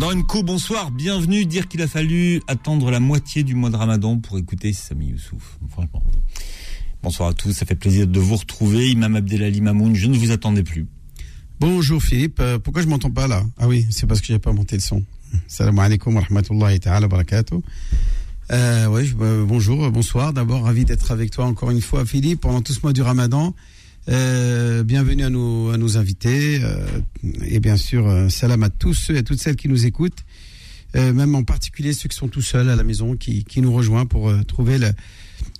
Ramadan Co, bonsoir, bienvenue. Dire qu'il a fallu attendre la moitié du mois de Ramadan pour écouter Sami Youssouf. Franchement. Bonsoir à tous, ça fait plaisir de vous retrouver. Imam Abdelali Mamoun, je ne vous attendais plus. Bonjour Philippe, euh, pourquoi je m'entends pas là? Ah oui, c'est parce que j'ai pas monté le son. Salam alaikum wa rahmatullahi ta'ala barakatuh. Euh, ouais, euh, bonjour, bonsoir. D'abord, ravi d'être avec toi encore une fois, Philippe, pendant tout ce mois du Ramadan. Euh, bienvenue à nos, invités euh, et bien sûr euh, salam à tous ceux et à toutes celles qui nous écoutent, même en particulier ceux qui sont tout seuls à la maison, qui, nous rejoignent pour trouver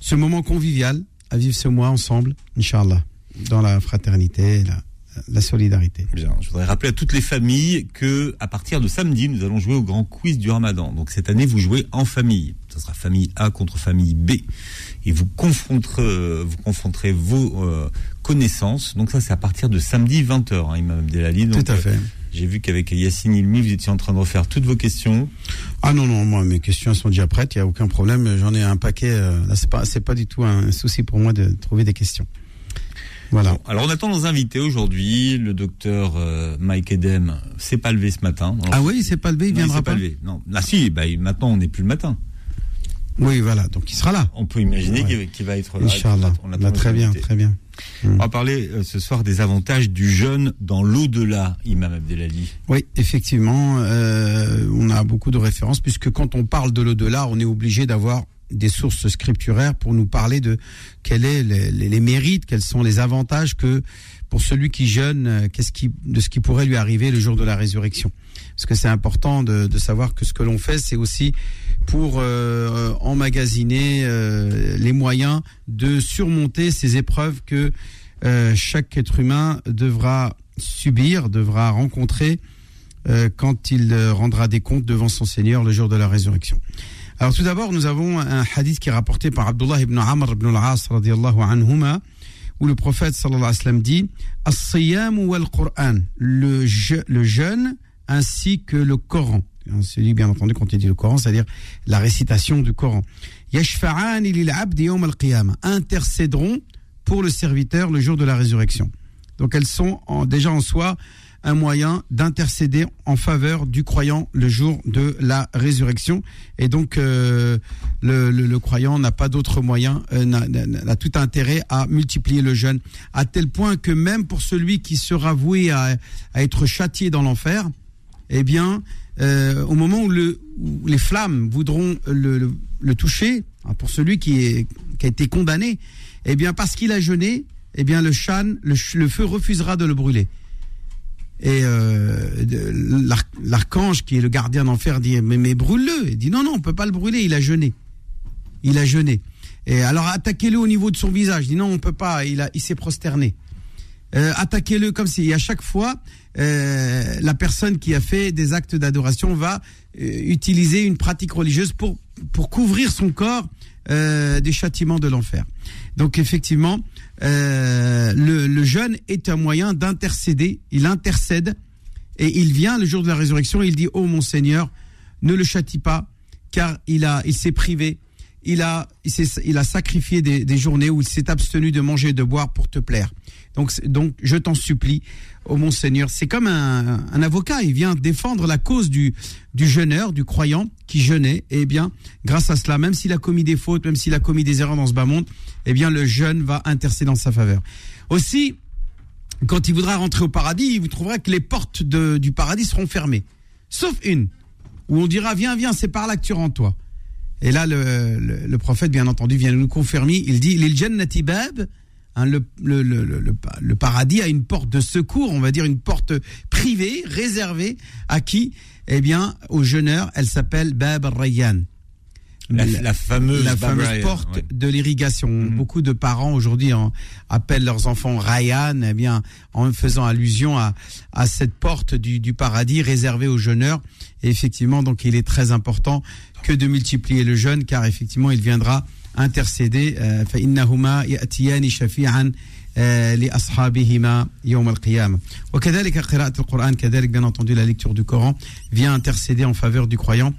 ce moment convivial à vivre ce mois ensemble, Inch'Allah, dans la fraternité, la, la solidarité. Je voudrais rappeler à toutes les familles que à partir de samedi, nous allons jouer au grand quiz du Ramadan. Donc cette année, vous jouez en famille. Ce sera famille A contre famille B, et vous confronterez, vous confronterez vos connaissances. Donc ça, c'est à partir de samedi 20h, hein, Imam Abdelali. Donc, Tout à fait. euh, J'ai vu qu'avec Yacine Ilmi, vous étiez en train de refaire toutes vos questions. Ah non, non, moi, mes questions sont déjà prêtes, il n'y a aucun problème. J'en ai un paquet. euh, là, c'est pas, pas du tout un souci pour moi de trouver des questions. Voilà. Bon, alors on attend nos invités aujourd'hui. Le docteur euh, Mike Edem s'est pas levé ce matin. Alors, Ah oui, il s'est pas levé, il non, viendra s'est pas pas. levé. Non, ah si, bah, il- maintenant on n'est plus le matin. Oui, voilà, donc il sera là. On peut imaginer Ouais. qu'il va être là. Inch'Allah. On Bah, très bien, très bien. On va parler euh, ce soir des avantages du jeûne dans l'au-delà, Imam Abdelali. Oui, effectivement, euh, on a beaucoup de références puisque quand on parle de l'au-delà, on est obligé d'avoir des sources scripturaires pour nous parler de quels les, les- les mérites, quels sont les avantages que pour celui qui jeûne, euh, qu'est-ce qui de ce qui pourrait lui arriver le jour de la résurrection. Parce que c'est important de, de savoir que ce que l'on fait, c'est aussi pour euh, emmagasiner euh, les moyens de surmonter ces épreuves que euh, chaque être humain devra subir, devra rencontrer euh, quand il euh, rendra des comptes devant son Seigneur le jour de la résurrection. Alors tout d'abord, nous avons un hadith qui est rapporté par Abdullah ibn Amr ibn al-As radiallahu anhuma, où le prophète sallallahu alayhi wa sallam dit Qur'an, le jeûne ainsi que le Coran. C'est dit bien entendu quand il dit le Coran, c'est-à-dire la récitation du Coran. Intercéderont pour le serviteur le jour de la résurrection. Donc elles sont déjà en soi un moyen d'intercéder en faveur du croyant le jour de la résurrection. Et donc euh, le, croyant n'a pas d'autre moyen, euh, n'a- tout intérêt à multiplier le jeûne, à tel point que même pour celui qui sera voué à être châtié dans l'enfer, eh bien, euh, au moment où, le, où les flammes voudront le, toucher, hein, pour celui qui, a été condamné, eh bien, parce qu'il a jeûné, eh bien, le chan, le, feu refusera de le brûler. Et euh, l'archange, qui est le gardien d'enfer, dit mais, mais brûle-le. Il dit non, non, on peut pas le brûler, il a jeûné. Il a jeûné. Et alors attaquez-le au niveau de son visage. Il dit non, on peut pas, il s'est prosterné. Euh, attaquez-le comme si. À chaque fois, euh, la personne qui a fait des actes d'adoration va euh, utiliser une pratique religieuse pour, pour couvrir son corps des châtiments de l'enfer. Donc effectivement, le, jeûne est un moyen d'intercéder. Il intercède et il vient le jour de la résurrection. Il dit, oh mon Seigneur, ne le châtie pas, car il a, il s'est privé. Il a, il, il a sacrifié des, des journées où il s'est abstenu de manger et de boire pour te plaire. Donc, donc je t'en supplie, ô mon Seigneur. C'est comme un, un avocat, il vient défendre la cause du, du jeûneur, du croyant qui jeûnait. Et eh bien, grâce à cela, même s'il a commis des fautes, même s'il a commis des erreurs dans ce bas monde, eh bien, le jeûne va intercéder en sa faveur. Aussi, quand il voudra rentrer au paradis, il vous trouvera que les portes de- du paradis seront fermées. Sauf une, où on dira, viens, viens, c'est par là que tu rentres, toi. Et là, le, le, prophète, bien entendu, vient nous confirmer. Il dit, hein, le, le, le, le, paradis a une porte de secours, on va dire une porte privée, réservée à qui Eh bien, aux jeûneurs, elle s'appelle Bab al-Rayyan. La, la fameuse, La fameuse Barbarian, porte ouais. de l'irrigation. Mhm. Beaucoup de parents aujourd'hui en- appellent leurs enfants Ryan, eh bien, en faisant allusion à, à cette porte du, du paradis réservée aux jeûneurs. Et effectivement, donc, il est très important que de multiplier le jeûne, car effectivement, il viendra intercéder. euh, فإنهما يأتيان شفيعا آه، لأصحابهما يوم القيامة. وكذلك قراءة القرآن كذلك bien entendu la lecture du Coran vient intercéder en faveur du croyant.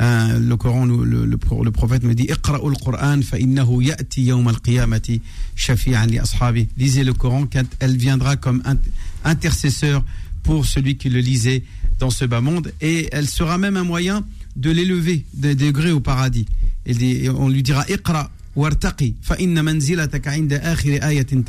Euh, le Coran, nous- le, le, pro- le prophète me dit اقرأوا القرآن فإنه يأتي يوم القيامة شفيعا لأصحابه. Lisez le Coran, car elle viendra comme int- intercesseur pour celui qui le lisait dans ce bas monde et elle sera même un moyen de l'élever des degrés au paradis. On lui dira Iqra wartaqi fa inna manzilataka inda akhir ayatin.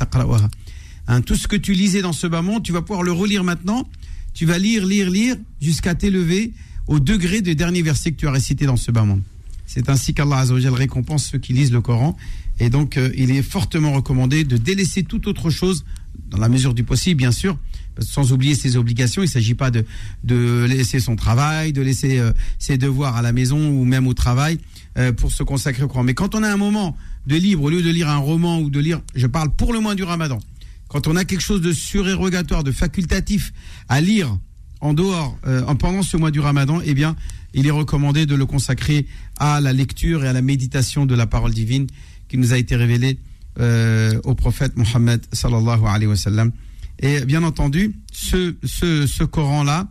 Hein, tout ce que tu lisais dans ce bas monde, tu vas pouvoir le relire maintenant. Tu vas lire, lire, lire jusqu'à t'élever au degré du dernier verset que tu as récité dans ce bas monde. C'est ainsi qu'Allah récompense ceux qui lisent le Coran. Et donc, euh, il est fortement recommandé de délaisser toute autre chose, dans la mesure du possible, bien sûr, sans oublier ses obligations. Il ne s'agit pas de, de laisser son travail, de laisser euh, ses devoirs à la maison ou même au travail euh, pour se consacrer au Coran. Mais quand on a un moment de libre, au lieu de lire un roman ou de lire, je parle pour le mois du Ramadan, quand on a quelque chose de surérogatoire, de facultatif à lire en dehors, euh, en pendant ce mois du Ramadan, eh bien, il est recommandé de le consacrer à la lecture et à la méditation de la parole divine qui nous a été révélée euh, au prophète Mohammed sallallahu. Et bien entendu, ce, ce, ce Coran-là,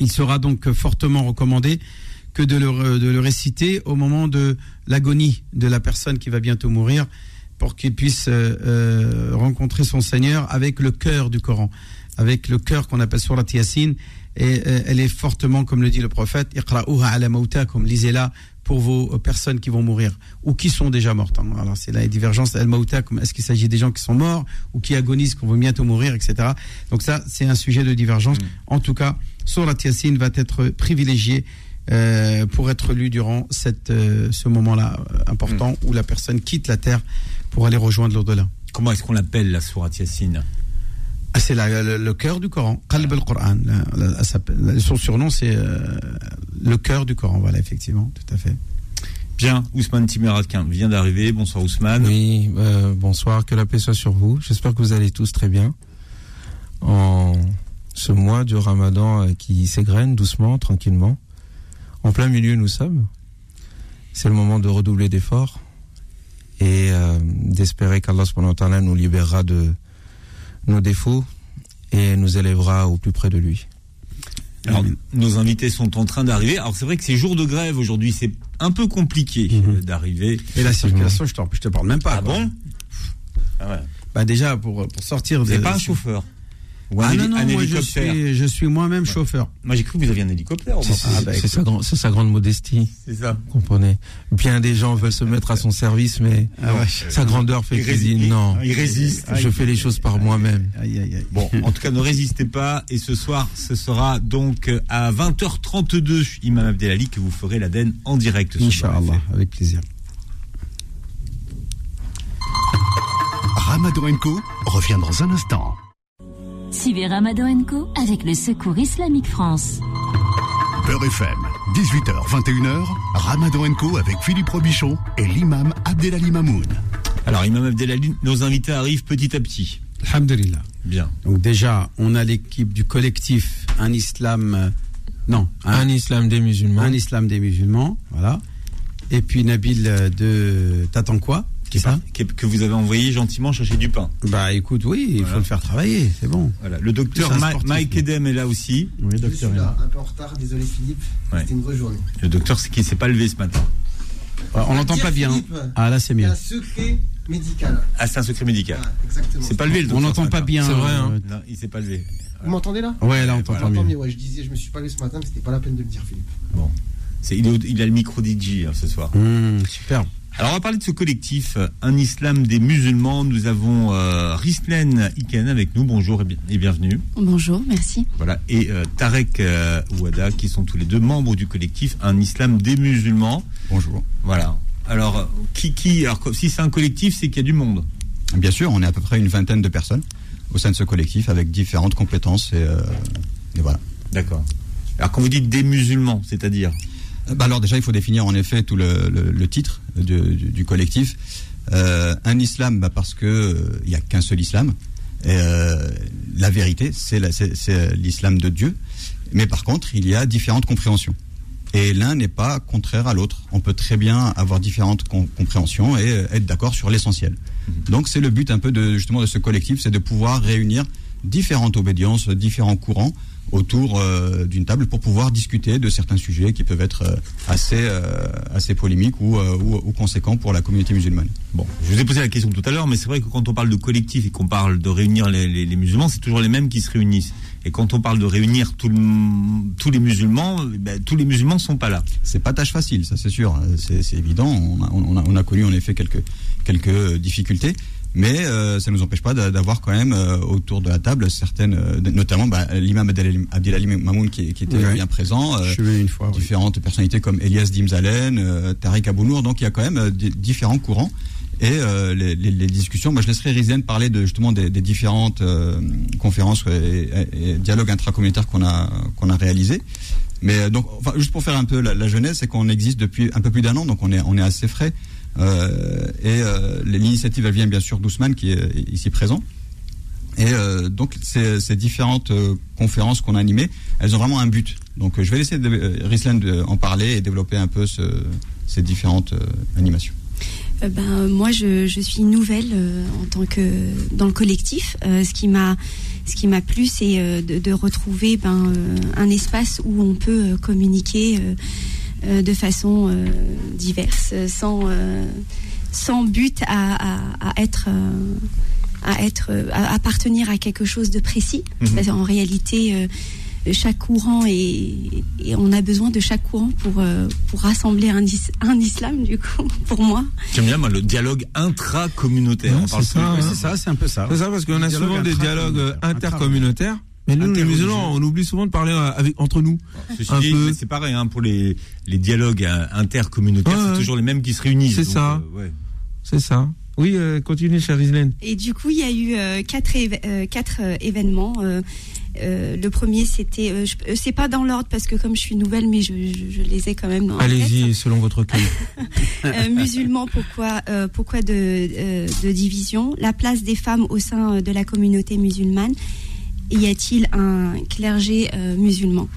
il sera donc fortement recommandé que de le, de le réciter au moment de l'agonie de la personne qui va bientôt mourir pour qu'il puisse euh, euh, rencontrer son Seigneur avec le cœur du Coran, avec le cœur qu'on appelle Surat Yasin. Et euh, elle est fortement, comme le dit le prophète, Iqra'uha ala comme lisez-la pour vos personnes qui vont mourir ou qui sont déjà mortes. Hein. Alors c'est là les divergences. Al est-ce qu'il s'agit des gens qui sont morts ou qui agonisent, qu'on veut bientôt mourir, etc. Donc ça, c'est un sujet de divergence. Mm. En tout cas, Surat Yasin va être privilégié euh, pour être lu durant cette, euh, ce moment-là important mm. où la personne quitte la terre pour aller rejoindre l'au-delà. Comment est-ce qu'on l'appelle la sourate Yassine ah, C'est le, le, cœur du Coran, Qalb al-Quran. Son surnom, c'est euh, le cœur du Coran, voilà, effectivement, tout à fait. Bien, Ousmane Timeradkin vient d'arriver. Bonsoir Ousmane. Oui, euh, bonsoir, que la paix soit sur vous. J'espère que vous allez tous très bien. En ce mois du ramadan euh, qui s'égrène doucement, tranquillement. En plein milieu, nous sommes. C'est le moment de redoubler d'efforts et euh, d'espérer qu'Allah nous libérera de nos défauts et nous élèvera au plus près de lui. Alors, nos invités sont en train d'arriver. Alors, c'est vrai que c'est jour de grève aujourd'hui, c'est un peu compliqué mhm. d'arriver. Et la circulation, je, je te parle même pas. Ah bon? Ah ouais. Bah déjà, pour, pour sortir... Vous n'êtes pas un chauffeur? Ah non, non, moi je suis, je suis moi-même chauffeur. Moi j'ai cru que vous aviez un hélicoptère. C'est ah, bah, sa, sa, grande modestie. C'est ça. Comprenez. Bien des gens veulent se mettre à son service, mais ah sa grandeur fait qu'il dit non. Il résiste. Je fais les choses par moi-même. Bon, en tout cas, ne résistez pas. Et ce soir, ce sera donc à 20h32, Imam Abdelali, que vous ferez l'Aden en direct. Inch'Allah, avec plaisir. Ramadan Co revient dans un instant. Suivez Ramadan Co avec le Secours Islamique France. Beurre FM, 18h, 21h, Ramadan Co avec Philippe Robichon et l'imam Abdelali Mamoun. Alors, imam Abdelali, nos invités arrivent petit à petit. Alhamdulillah. Bien. Donc déjà, on a l'équipe du collectif Un Islam... Euh, non. Un, Islam des musulmans. Un Islam des musulmans, voilà. Et puis Nabil T'attends quoi que vous avez envoyé gentiment chercher du pain. Bah écoute, oui, il faut le faire travailler, c'est bon. Voilà. Le docteur Mike Edem est là aussi. Oui, docteur. Je suis là, un peu en retard, désolé Philippe. C'était une vraie journée. Le docteur, c'est qui s'est pas levé ce matin. on l'entend pas bien. ah là, c'est mieux. un secret médical. Ah, c'est un secret médical. exactement. C'est pas levé le docteur. On n'entend pas bien. C'est vrai. Hein. Non, il s'est pas levé. Vous m'entendez là? Ouais, là on t'entend mieux. Ouais, je disais, je me suis pas levé ce matin, mais c'était pas la peine de le dire, Philippe. Bon. Il, il, a le micro DJ hein, ce soir. Mmh, super. Alors on va parler de ce collectif, euh, un islam des musulmans. Nous avons euh, Rislen Iken avec nous. Bonjour et, bienvenue. Bonjour, merci. Voilà et euh, Tarek euh, Ouada qui sont tous les deux membres du collectif un islam des musulmans. Bonjour. Voilà. Alors qui qui alors si c'est un collectif, c'est qu'il y a du monde. Bien sûr, on est à peu près une vingtaine de personnes au sein de ce collectif avec différentes compétences et, et voilà. D'accord. Alors quand vous dites des musulmans, c'est-à-dire? Bah alors déjà, il faut définir en effet tout le, le, titre du, du, collectif. Euh, un islam, bah parce que euh, il n'y a qu'un seul islam. Et, euh, la vérité, c'est l'islam de Dieu. Mais par contre, il y a différentes compréhensions. Et l'un n'est pas contraire à l'autre. On peut très bien avoir différentes compréhensions et être d'accord sur l'essentiel. Mhm. Donc c'est le but un peu de justement de ce collectif, c'est de pouvoir réunir différentes obédiences, différents courants autour euh, d'une table pour pouvoir discuter de certains sujets qui peuvent être euh, assez, euh, assez polémiques ou, ou, ou, conséquents pour la communauté musulmane. Bon, je vous ai posé la question tout à l'heure, mais c'est vrai que quand on parle de collectif et qu'on parle de réunir les, les, les musulmans, c'est toujours les mêmes qui se réunissent. Et quand on parle de réunir tout le, tous les musulmans, ben, tous les musulmans sont pas là. C'est pas tâche facile, ça c'est sûr, c'est évident. On a, on, a, on a, connu en effet quelques, quelques difficultés. Mais euh, ça ne nous empêche pas d'avoir quand même euh, autour de la table certaines, euh, notamment bah, l'imam Abdelali Mamoun qui, qui était oui. bien présent, une fois, différentes oui. personnalités comme Elias Dimzalen, Tariq Abounour, donc il y a quand même différents courants. Et les, les, les, discussions, moi je laisserai Rizien parler de, justement des, des différentes conférences et, et, et, dialogues intracommunautaires qu'on a, qu'on a réalisés. Mais donc, enfin, juste pour faire un peu la, la jeunesse, c'est qu'on existe depuis un peu plus d'un an, donc on est, on est assez frais. Euh, et euh, l'initiative, elle vient bien sûr d'Ousmane qui est ici présent. Et euh, donc ces, différentes conférences qu'on a animées, elles ont vraiment un but. Donc je vais laisser Risland en parler et développer un peu ce, ces différentes animations. Ben, moi, je, suis nouvelle en tant que dans le collectif. Ce qui m'a ce plu, c'est de, de, retrouver ben, un espace où on peut communiquer de façon diverse, sans sans but à, à, à être à être à appartenir à quelque chose de précis. Mmh. Parce en réalité chaque courant et, et, on a besoin de chaque courant pour, euh, pour rassembler un, is, un islam, du coup, pour moi. J'aime bien, moi, le dialogue intracommunautaire. C'est ça, hein. ça c'est un peu ça. C'est ça, parce qu'on a souvent des dialogues intercommunautaires. Mais nous, les musulmans, on oublie souvent de parler avec, entre nous. C'est pareil, hein, pour les, les dialogues intercommunautaires, ouais, c'est toujours les mêmes qui se réunissent. C'est ça. Euh, ouais. C'est ça. Oui, euh, continuez, chère Islaine. Et du coup, il y a eu euh, quatre, événements. Euh, le premier, c'était, euh, c'est pas dans l'ordre parce que comme je suis nouvelle, mais je, je, je les ai quand même. Allez-y, selon votre cœur. euh, musulmans, pourquoi, euh, pourquoi de, de, division? La place des femmes au sein de la communauté musulmane. Y a-t-il un clergé musulman?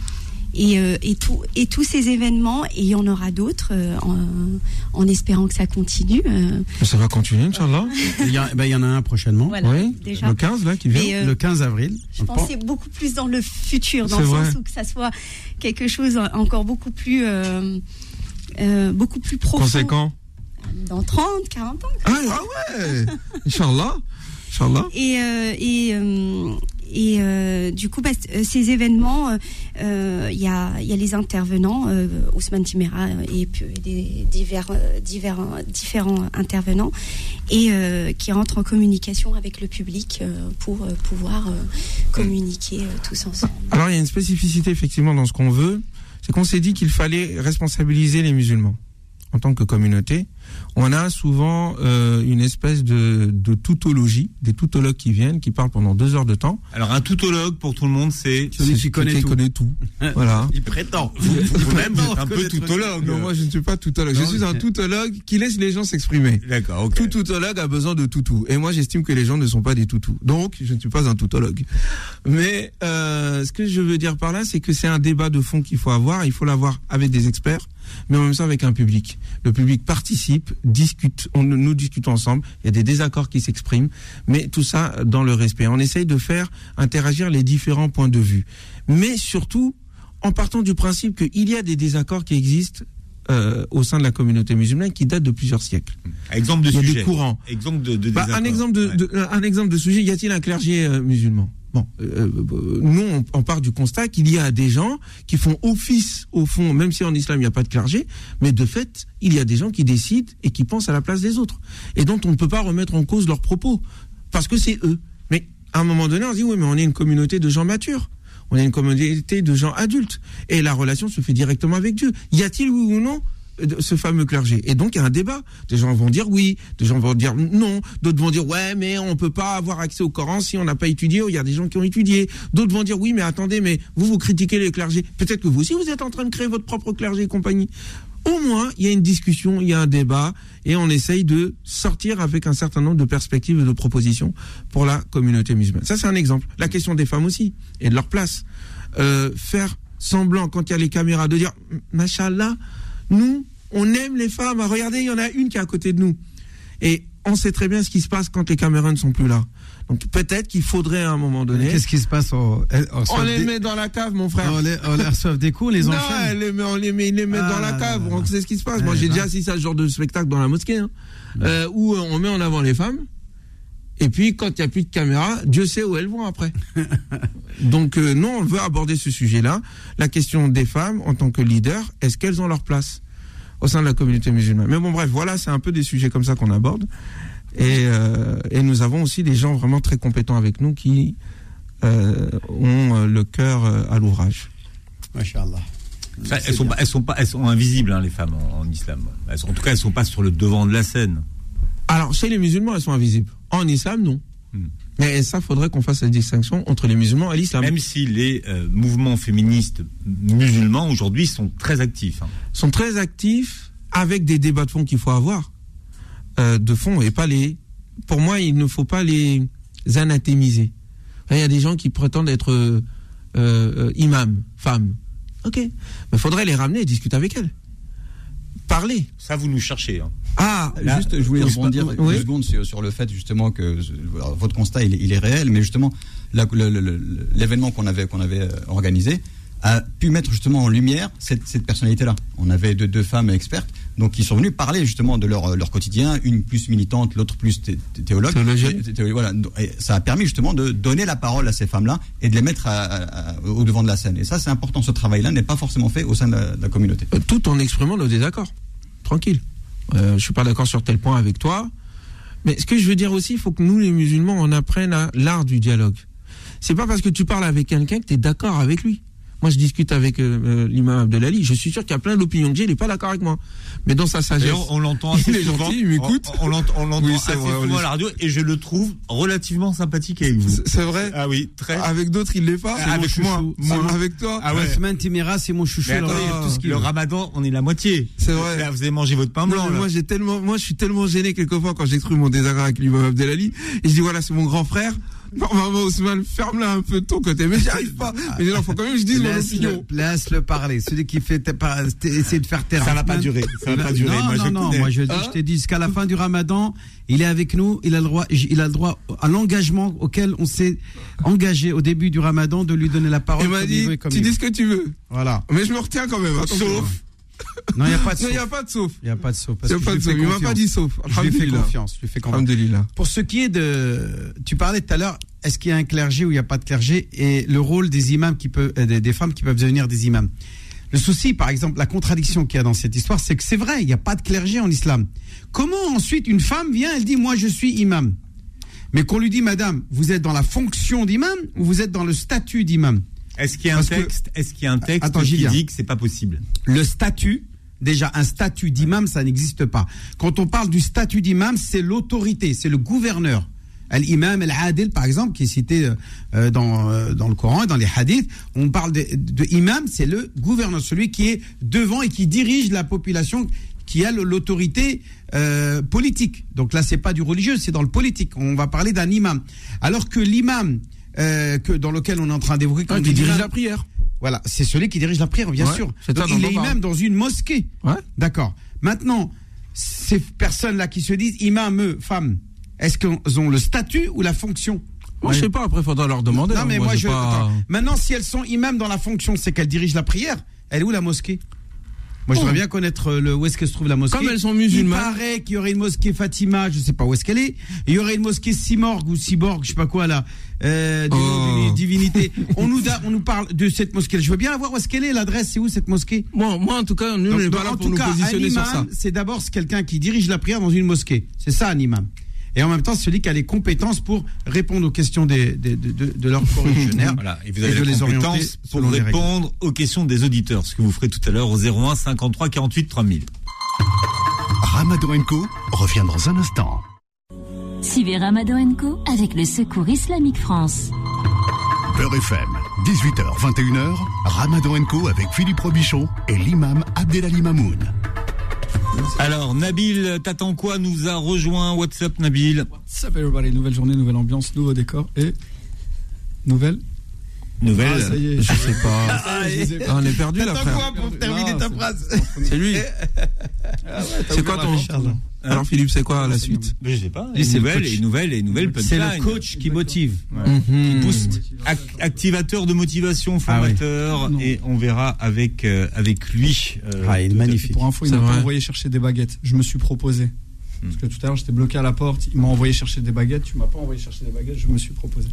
Et, euh, et, tout, et tous ces événements, et il y en aura d'autres, euh, en, en, espérant que ça continue. Euh. Ça va continuer, Inch'Allah Il y, a, ben, il y en a un prochainement. Voilà, oui, déjà. le 15 là qui vient. Le 15 avril. Je pensais beaucoup plus dans le futur, dans le vrai. sens où que ça soit quelque chose encore beaucoup plus, beaucoup plus profond. Conséquent Dans 30, 40 ans. Ah, ah ouais Inch'Allah Inch'Allah. Et, et et euh, du coup, bah, ces événements, il euh, y, a, y, a, les intervenants, euh, Ousmane Timera et divers, divers, différents intervenants, et qui rentrent en communication avec le public pour pouvoir communiquer tous ensemble. Alors, il y a une spécificité effectivement dans ce qu'on veut, c'est qu'on s'est dit qu'il fallait responsabiliser les musulmans en tant que communauté, on a souvent euh, une espèce de, de toutologie, des toutologues qui viennent, qui parlent pendant deux heures de temps. Alors un toutologue, pour tout le monde, c'est celui qui connaît, qui connaît tout. voilà. Il prétend. Vous-même, vous, vous êtes un peu toutologue. Non, moi je ne suis pas toutologue. Non, je suis un toutologue qui laisse les gens s'exprimer. D'accord, ok. Tout toutologue a besoin de toutou. Et moi j'estime que les gens ne sont pas des toutous. Donc je ne suis pas un toutologue. Mais euh, ce que je veux dire par là, c'est que c'est un débat de fond qu'il faut avoir. Il faut l'avoir avec des experts, mais en même temps avec un public. Le public participe, discute, on, nous discutons ensemble, il y a des désaccords qui s'expriment, mais tout ça dans le respect. On essaye de faire interagir les différents points de vue. Mais surtout, en partant du principe qu'il y a des désaccords qui existent euh, au sein de la communauté musulmane qui datent de plusieurs siècles. Exemple de il y a sujet. des courants. Exemple de, de bah, un exemple de, ouais. de, un exemple de sujet. Y a-t-il un clergé euh, musulman? Bon, euh, nous, on, on, part du constat qu'il y a des gens qui font office, au fond, même si en islam il n'y a pas de clergé, mais de fait, il y a des gens qui décident et qui pensent à la place des autres, et dont on ne peut pas remettre en cause leurs propos, parce que c'est eux. Mais à un moment donné, on se dit, oui, mais on est une communauté de gens matures. On est une communauté de gens adultes. Et la relation se fait directement avec Dieu. Y a-t-il, oui ou non, ce fameux clergé. Et donc il y a un débat. Des gens vont dire oui, des gens vont dire non, d'autres vont dire ouais mais on peut pas avoir accès au Coran si on n'a pas étudié. Il y a des gens qui ont étudié. D'autres vont dire oui mais attendez mais vous vous critiquez les clergés. Peut-être que vous aussi vous êtes en train de créer votre propre clergé et compagnie. Au moins il y a une discussion, il y a un débat et on essaye de sortir avec un certain nombre de perspectives et de propositions pour la communauté musulmane. Ça c'est un exemple. La question des femmes aussi et de leur place. Euh, faire semblant quand il y a les caméras de dire machallah nous, on aime les femmes. Regardez, il y en a une qui est à côté de nous. Et on sait très bien ce qui se passe quand les caméras ne sont plus là. Donc peut-être qu'il faudrait à un moment donné. Qu'est-ce qui se passe au- on, On les met dans la cave, mon frère. on les, on les reçoit des coups, les non, enchaîne. les met, on les met, ils les met Ah dans la là cave. On sait ce qui se passe. Moi, Ouais, j'ai là. déjà assisté à ce genre de spectacle dans la mosquée, hein, euh, où on met en avant les femmes. Et puis, quand il n'y a plus de caméra, Dieu sait où elles vont après. Donc, euh, non, on veut aborder ce sujet-là. La question des femmes en tant que leaders, est-ce qu'elles ont leur place au sein de la communauté musulmane? Mais bon, bref, voilà, c'est un peu des sujets comme ça qu'on aborde. Et, euh, et nous avons aussi des gens vraiment très compétents avec nous qui euh, ont euh, le cœur à l'ouvrage. Machallah. Ça, elles sont pas, elles sont pas, elles sont invisibles hein, les femmes en, en islam. Elles sont- en tout cas, elles sont pas sur le devant de la scène. Alors, chez les musulmans, elles sont invisibles. En islam, non. Hmm. Mais ça, faudrait qu'on fasse la distinction entre les musulmans et l'islam. Même si les euh, mouvements féministes musulmans aujourd'hui sont très actifs. hein. sont très actifs avec des débats de fond qu'il faut avoir. Euh, de fond et pas les. Pour moi, il ne faut pas les anathémiser. Il y a des gens qui prétendent être euh, imams, femmes. Ok. Mais il faudrait les ramener et discuter avec elles. Parler. Ça, vous nous cherchez. hein. Ah, Là, juste, je voulais rebondir oui. une seconde sur, sur le fait justement que euh, votre constat il, est- il est réel, mais justement l'événement qu'on avait qu'on avait euh, organisé a pu mettre justement en lumière cette, cette personnalité-là. On avait deux, deux femmes expertes, donc qui sont venues parler justement de leur, leur quotidien, une plus militante, l'autre plus thé- thé- théologue. Voilà. Et ça a permis justement de donner la parole à ces femmes-là et de les mettre à- à- à- au devant de la scène. Et ça, c'est important. Ce travail-là n'est pas forcément fait au sein de la, de la communauté. Euh, tout en exprimant nos désaccords. Tranquille. Euh, je suis pas d'accord sur tel point avec toi. Mais ce que je veux dire aussi, il faut que nous, les musulmans, on apprenne l'art du dialogue. C'est pas parce que tu parles avec quelqu'un que tu es d'accord avec lui. Moi, je discute avec euh, euh, l'imam Abdelali. Je suis sûr qu'il y a plein d'opinions que j'ai, il n'est pas d'accord avec moi. Mais dans sa sagesse. D'ailleurs, on l'entend assez Il est souvent. gentil, il m'écoute. On, on l'entend, on l'entend Oui, c'est assez vrai, on souvent à la radio et je le trouve relativement sympathique avec vous. C'est- vrai. Ah oui, très. Avec d'autres, il l'est pas. Ah, avec C'est moi. Moi. Avec toi. Ah ouais. Ousmane Timira, c'est mon chouchou. Mais là, attendez, il y a tout ce qu'il le veut. ramadan, on est la moitié. C'est vrai. Là, vous avez mangé votre pain Non, blanc. là. moi, j'ai tellement, moi, je suis tellement gêné quelquefois quand j'exprime mon désaccord avec l'imam Abdelali. Et je dis, voilà, c'est mon grand frère. Normalement, Ousmane, ferme-la un peu de ton côté. Mais j'y arrive pas. Mais il faut quand même que je dise mon Laisse-le opinion. laisse-le parler. Celui qui fait essayer de faire taire. Ça va pas durer, ça il pas durer. Non, Moi, non, je non. Moi, je, Hein je t'ai dit jusqu'à la fin du Ramadan, il est avec nous. Il a le droit, il a le droit à l'engagement auquel on s'est engagé au début du Ramadan de lui donner la parole. Il m'a dit, veut et comme tu il dis ce que tu veux. Voilà. Mais je me retiens quand même. attention. Sauf. Non, il n'y a pas de sauf. il n'y a pas de sauf. Il n'y a pas de sauf. parce Il n'y a que pas de sauf. Il m'a pas dit sauf. Je lui fais confiance. Je lui fais confiance. Pour ce qui est de, tu parlais tout à l'heure, est-ce qu'il y a un clergé ou il n'y a pas de clergé et le rôle des imams qui peut, euh, des, des femmes qui peuvent devenir des imams? Le souci, par exemple, la contradiction qu'il y a dans cette histoire, c'est que c'est vrai, il n'y a pas de clergé en islam. Comment ensuite une femme vient, elle dit, moi je suis imam? Mais qu'on lui dit, madame, vous êtes dans la fonction d'imam ou vous êtes dans le statut d'imam? Est-ce qu'il y a un texte, est-ce qu'il y a un texte Attends, qui viens. dit que c'est pas possible Le statut, déjà un statut d'imam, ça n'existe pas. Quand on parle du statut d'imam, c'est l'autorité, c'est le gouverneur. Al-imam al-adil, par exemple, qui est cité euh, dans, euh, dans le Coran et dans les hadiths, on parle de, de imam, c'est le gouverneur, celui qui est devant et qui dirige la population, qui a l'autorité euh, politique. Donc là, c'est pas du religieux, c'est dans le politique. On va parler d'un imam. Alors que l'imam euh, que dans lequel on est en train d'évoquer, quand Ah, qui dirige la prière. voilà, c'est celui qui dirige la prière, bien Ouais, sûr. c'est ça Donc, il est imam dans une mosquée. Ouais. D'accord. Maintenant, ces personnes-là qui se disent imam, eux, femmes, est-ce qu'elles ont le statut ou la fonction Moi, je sais pas. Après, faudra leur demander. Non, hein. mais moi, je. pas-. Maintenant, si elles sont imam dans la fonction, c'est qu'elles dirigent la prière. Elle est où la mosquée? Moi, je voudrais Oh. bien connaître euh, le, où est-ce que se trouve la mosquée. Comme elles sont musulmanes. Il paraît qu'il y aurait une mosquée Fatima, je sais pas où est-ce qu'elle est. Il y aurait une mosquée Simorg ou Cyborg, je sais pas quoi là, euh, du Oh. divinité. on nous a, on nous parle de cette mosquée. Je veux bien voir où est-ce qu'elle est, l'adresse, c'est où cette mosquée? Moi, moi, en tout cas, nous, on pas là en pour tout nous cas, positionner un sur ça. imam, c'est d'abord quelqu'un qui dirige la prière dans une mosquée. C'est ça un imam. Et en même temps, celui qui a les compétences pour répondre aux questions des, des- de, de, de leurs corréligionnaires. Voilà, et vous Et avez de les orienter compétence pour répondre aux questions des auditeurs, ce que vous ferez tout à l'heure au 01 53 48 3000. Ramadan Co revient dans un instant. Suivez Ramadan Co avec le Secours Islamique France. Beurre FM, 18h, 21h, Ramadan Co avec Philippe Robichon et l'imam Abdelali Mamoun. Alors, Nabil, t'attends quoi Nous a rejoint WhatsApp, Nabil? Ça fait everybody, nouvelle journée, nouvelle ambiance, nouveau décor et nouvelle. Nouvelle. Ah, ça y est. Je sais pas. Ah, je sais pas. Ah, on est perdu là, frère. pour terminer ta phrase C'est lui. Ah C'est quoi ton, Alors Philippe, c'est quoi la suite Je sais pas. Et Et c'est le nouvelle, coach. et nouvelle, et nouvelle C'est le coach qui motive. Mhm. Qui booste. Ac- activateur de motivation, formateur, et on verra avec euh, avec lui. euh, Ah, il est magnifique. Pour info, il m'a envoyé chercher des baguettes. Je me suis proposé. Parce que tout à l'heure, j'étais bloqué à la porte. Il m'a envoyé chercher des baguettes. Tu m'as pas envoyé chercher des baguettes. Je me suis proposé.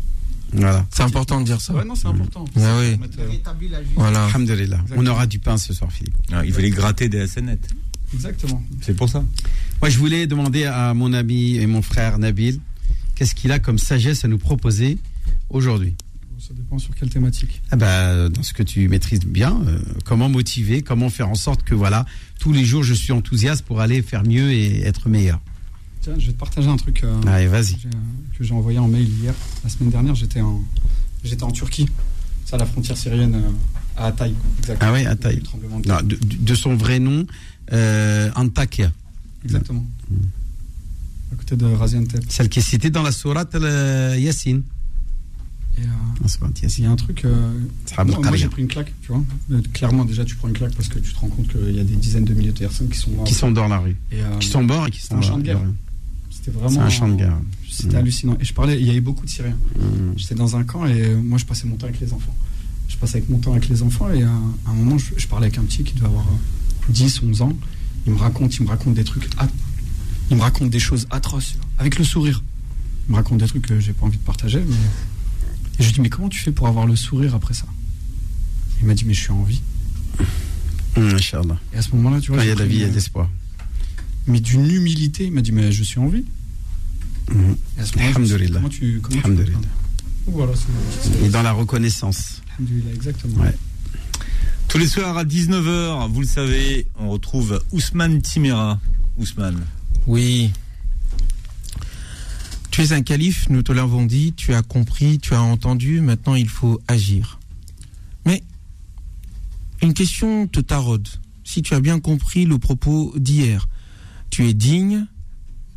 Voilà. C'est important de dire ça. Ouais, non, c'est important. Ah oui. Mettre, euh, Rétablir la justice. Voilà. Alhamdulillah. On aura du pain ce soir, Philippe. Ah, il fallait gratter des SNET. Exactement. C'est pour ça. Moi, je voulais demander à mon ami et mon frère Nabil, qu'est-ce qu'il a comme sagesse à nous proposer aujourd'hui? Ça dépend sur quelle thématique. ah bah, Dans ce que tu maîtrises bien, euh, comment motiver, comment faire en sorte que voilà, tous les jours je suis enthousiaste pour aller faire mieux et être meilleur. Tiens, je vais te partager un truc euh, Allez, vas-y. j'ai- que j'ai envoyé en mail hier. La semaine dernière, j'étais en, j'étais en Turquie. C'est à la frontière syrienne, euh, à Hatay. Exactement. Ah ouais, Hatay. De Non, de, de- son vrai nom, euh, Antakya, Exactement. À côté de Raziantep. celle qui est citée dans la sourate euh, Yassine. Et, euh, il y a un truc. euh, moi, moi, j'ai pris une claque, tu vois. Euh, Clairement, déjà, tu prends une claque parce que tu te rends compte qu'il y a des dizaines de milliers de personnes qui sont mortes. Qui sont dans la rue. Et, euh, Qui sont morts et qui sont un champ de guerre. C'était C'est vraiment. un champ de guerre. C'était Mm. hallucinant. Et je parlais, il y avait beaucoup de Syriens. Mm. J'étais dans un camp et euh, moi, je passais mon temps avec les enfants. Je passais avec mon temps avec les enfants et euh, à un moment, je, je parlais avec un petit qui devait avoir euh, 10, 11 ans. Il me raconte, il me raconte des trucs. Il me raconte des choses atroces, avec le sourire. Il me raconte des trucs que j'ai pas envie de partager. Mais... Et je lui dis, mais comment tu fais pour avoir le sourire après ça? Il m'a dit, mais je suis en vie. Mm, Inch'Allah. Et à ce moment-là, tu vois, Quand il y a de la vie, il y a de l'espoir. Mais d'une humilité. Il m'a dit, mais je suis en vie. Mm. Alhamdulillah. Comment tu, comment Alhamdulillah. Voilà, Et dans la reconnaissance. Alhamdulillah, exactement. Ouais. Tous les soirs à 19h, vous le savez, on retrouve Ousmane Timera. Ousmane. Oui. Tu es un calife, nous te l'avons dit, tu as compris, tu as entendu, maintenant il faut agir. Mais une question te taraude. Si tu as bien compris le propos d'hier, tu es digne,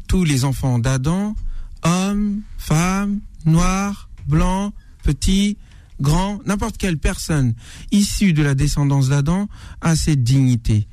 tous les enfants d'Adam, hommes, femmes, noirs, blancs, petits, grands, n'importe quelle personne issue de la descendance d'Adam a cette dignité.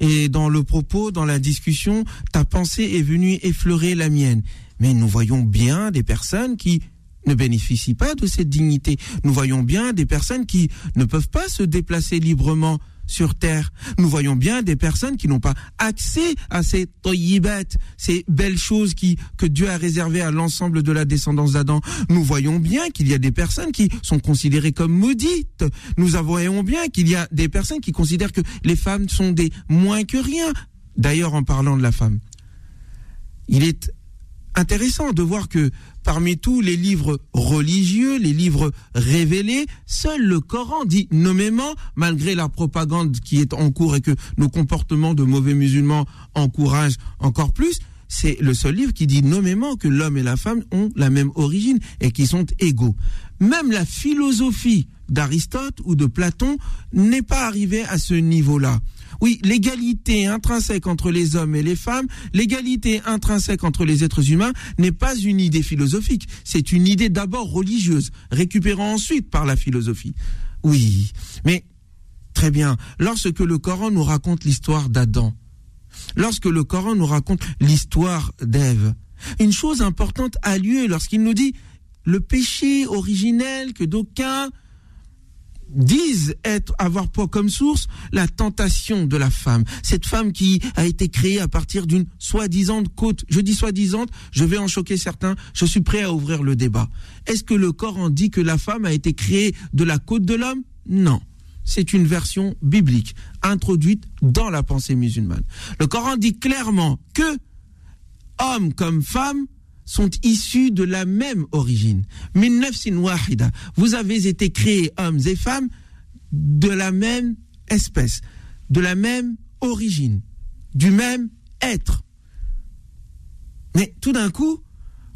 Et dans le propos, dans la discussion, ta pensée est venue effleurer la mienne. Mais nous voyons bien des personnes qui ne bénéficient pas de cette dignité. Nous voyons bien des personnes qui ne peuvent pas se déplacer librement sur terre. Nous voyons bien des personnes qui n'ont pas accès à ces toyibat, ces belles choses qui, que Dieu a réservées à l'ensemble de la descendance d'Adam. Nous voyons bien qu'il y a des personnes qui sont considérées comme maudites. Nous voyons bien qu'il y a des personnes qui considèrent que les femmes sont des moins que rien. D'ailleurs, en parlant de la femme, il est intéressant de voir que parmi tous les livres religieux, les livres révélés, seul le Coran dit nommément, malgré la propagande qui est en cours et que nos comportements de mauvais musulmans encouragent encore plus, c'est le seul livre qui dit nommément que l'homme et la femme ont la même origine et qui sont égaux. Même la philosophie d'Aristote ou de Platon n'est pas arrivée à ce niveau-là. Oui, l'égalité intrinsèque entre les hommes et les femmes, l'égalité intrinsèque entre les êtres humains n'est pas une idée philosophique, c'est une idée d'abord religieuse, récupérant ensuite par la philosophie. Oui, mais très bien, lorsque le Coran nous raconte l'histoire d'Adam, lorsque le Coran nous raconte l'histoire d'Ève, une chose importante a lieu lorsqu'il nous dit le péché originel que d'aucuns disent être avoir pour comme source la tentation de la femme. Cette femme qui a été créée à partir d'une soi-disant côte. Je dis soi-disant, je vais en choquer certains, je suis prêt à ouvrir le débat. Est-ce que le Coran dit que la femme a été créée de la côte de l'homme? Non. C'est une version biblique introduite dans la pensée musulmane. Le Coran dit clairement que hommes comme femmes sont issus de la même origine. Min wahida. Vous avez été créés, hommes et femmes, de la même espèce, de la même origine, du même être. Mais tout d'un coup,